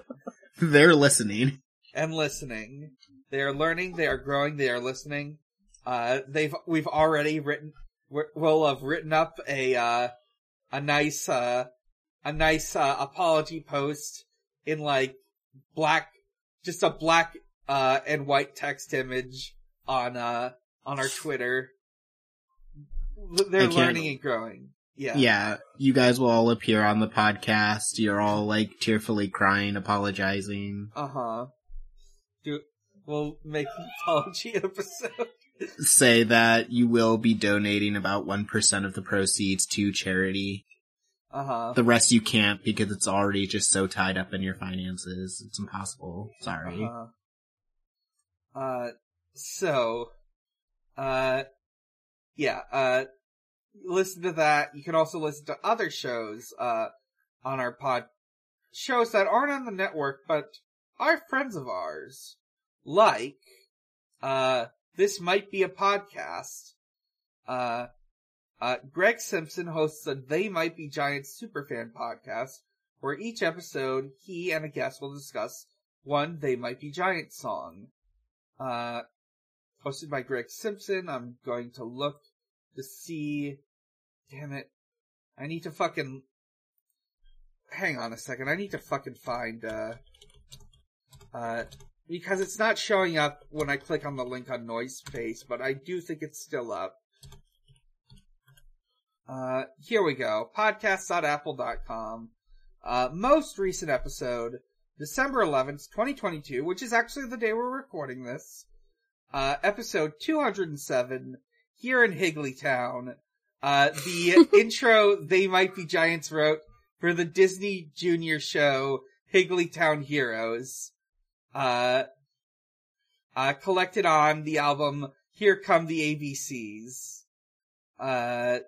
They're listening. and listening. They are learning, they are growing, they are listening. Uh, they've we've already written we- we'll have written up a uh, a nice uh, a nice uh, apology post in like black just a black uh, and white text image on uh on our Twitter. They're learning and growing. Yeah. Yeah, you guys will all appear on the podcast. You're all like tearfully crying, apologizing. Uh huh. Do we'll make an apology episode. Say that you will be donating about 1% of the proceeds to charity. Uh huh. The rest you can't because it's already just so tied up in your finances. It's impossible. Sorry. Uh-huh. Uh, so, uh, yeah, uh, listen to that. You can also listen to other shows, uh, on our pod, shows that aren't on the network, but are friends of ours. Like, uh, this might be a podcast. Uh, uh, Greg Simpson hosts a They Might Be Giants superfan podcast, where each episode he and a guest will discuss one They Might Be Giants song. Uh, hosted by Greg Simpson. I'm going to look to see. Damn it. I need to fucking. Hang on a second. I need to fucking find, uh. Uh. Because it's not showing up when I click on the link on Noise Noisepace, but I do think it's still up. Uh, here we go. Podcast.apple.com. Uh, most recent episode, December 11th, 2022, which is actually the day we're recording this. Uh, episode 207, here in Higglytown. Uh, the intro They Might Be Giants wrote for the Disney Junior show Higglytown Heroes. Uh, uh, collected on the album Here Come the ABCs. Uh,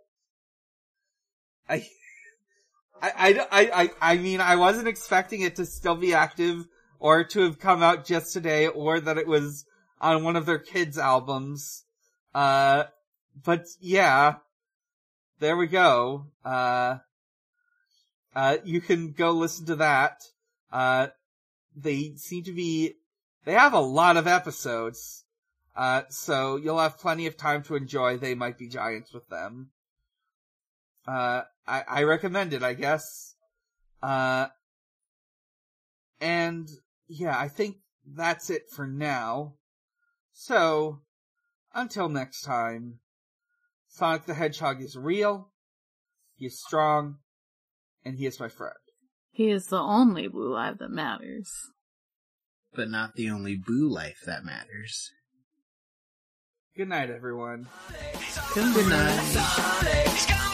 I, I, I, I, I mean, I wasn't expecting it to still be active or to have come out just today or that it was on one of their kids' albums. Uh, but yeah, there we go. Uh, uh, you can go listen to that. Uh, they seem to be, they have a lot of episodes. Uh, so you'll have plenty of time to enjoy They Might Be Giants with them. Uh, I, I recommend it, I guess. Uh, and yeah, I think that's it for now. So, until next time, Sonic the Hedgehog is real, he is strong, and he is my friend. He is the only blue life that matters. But not the only boo life that matters. Good night, everyone. Good night. He's coming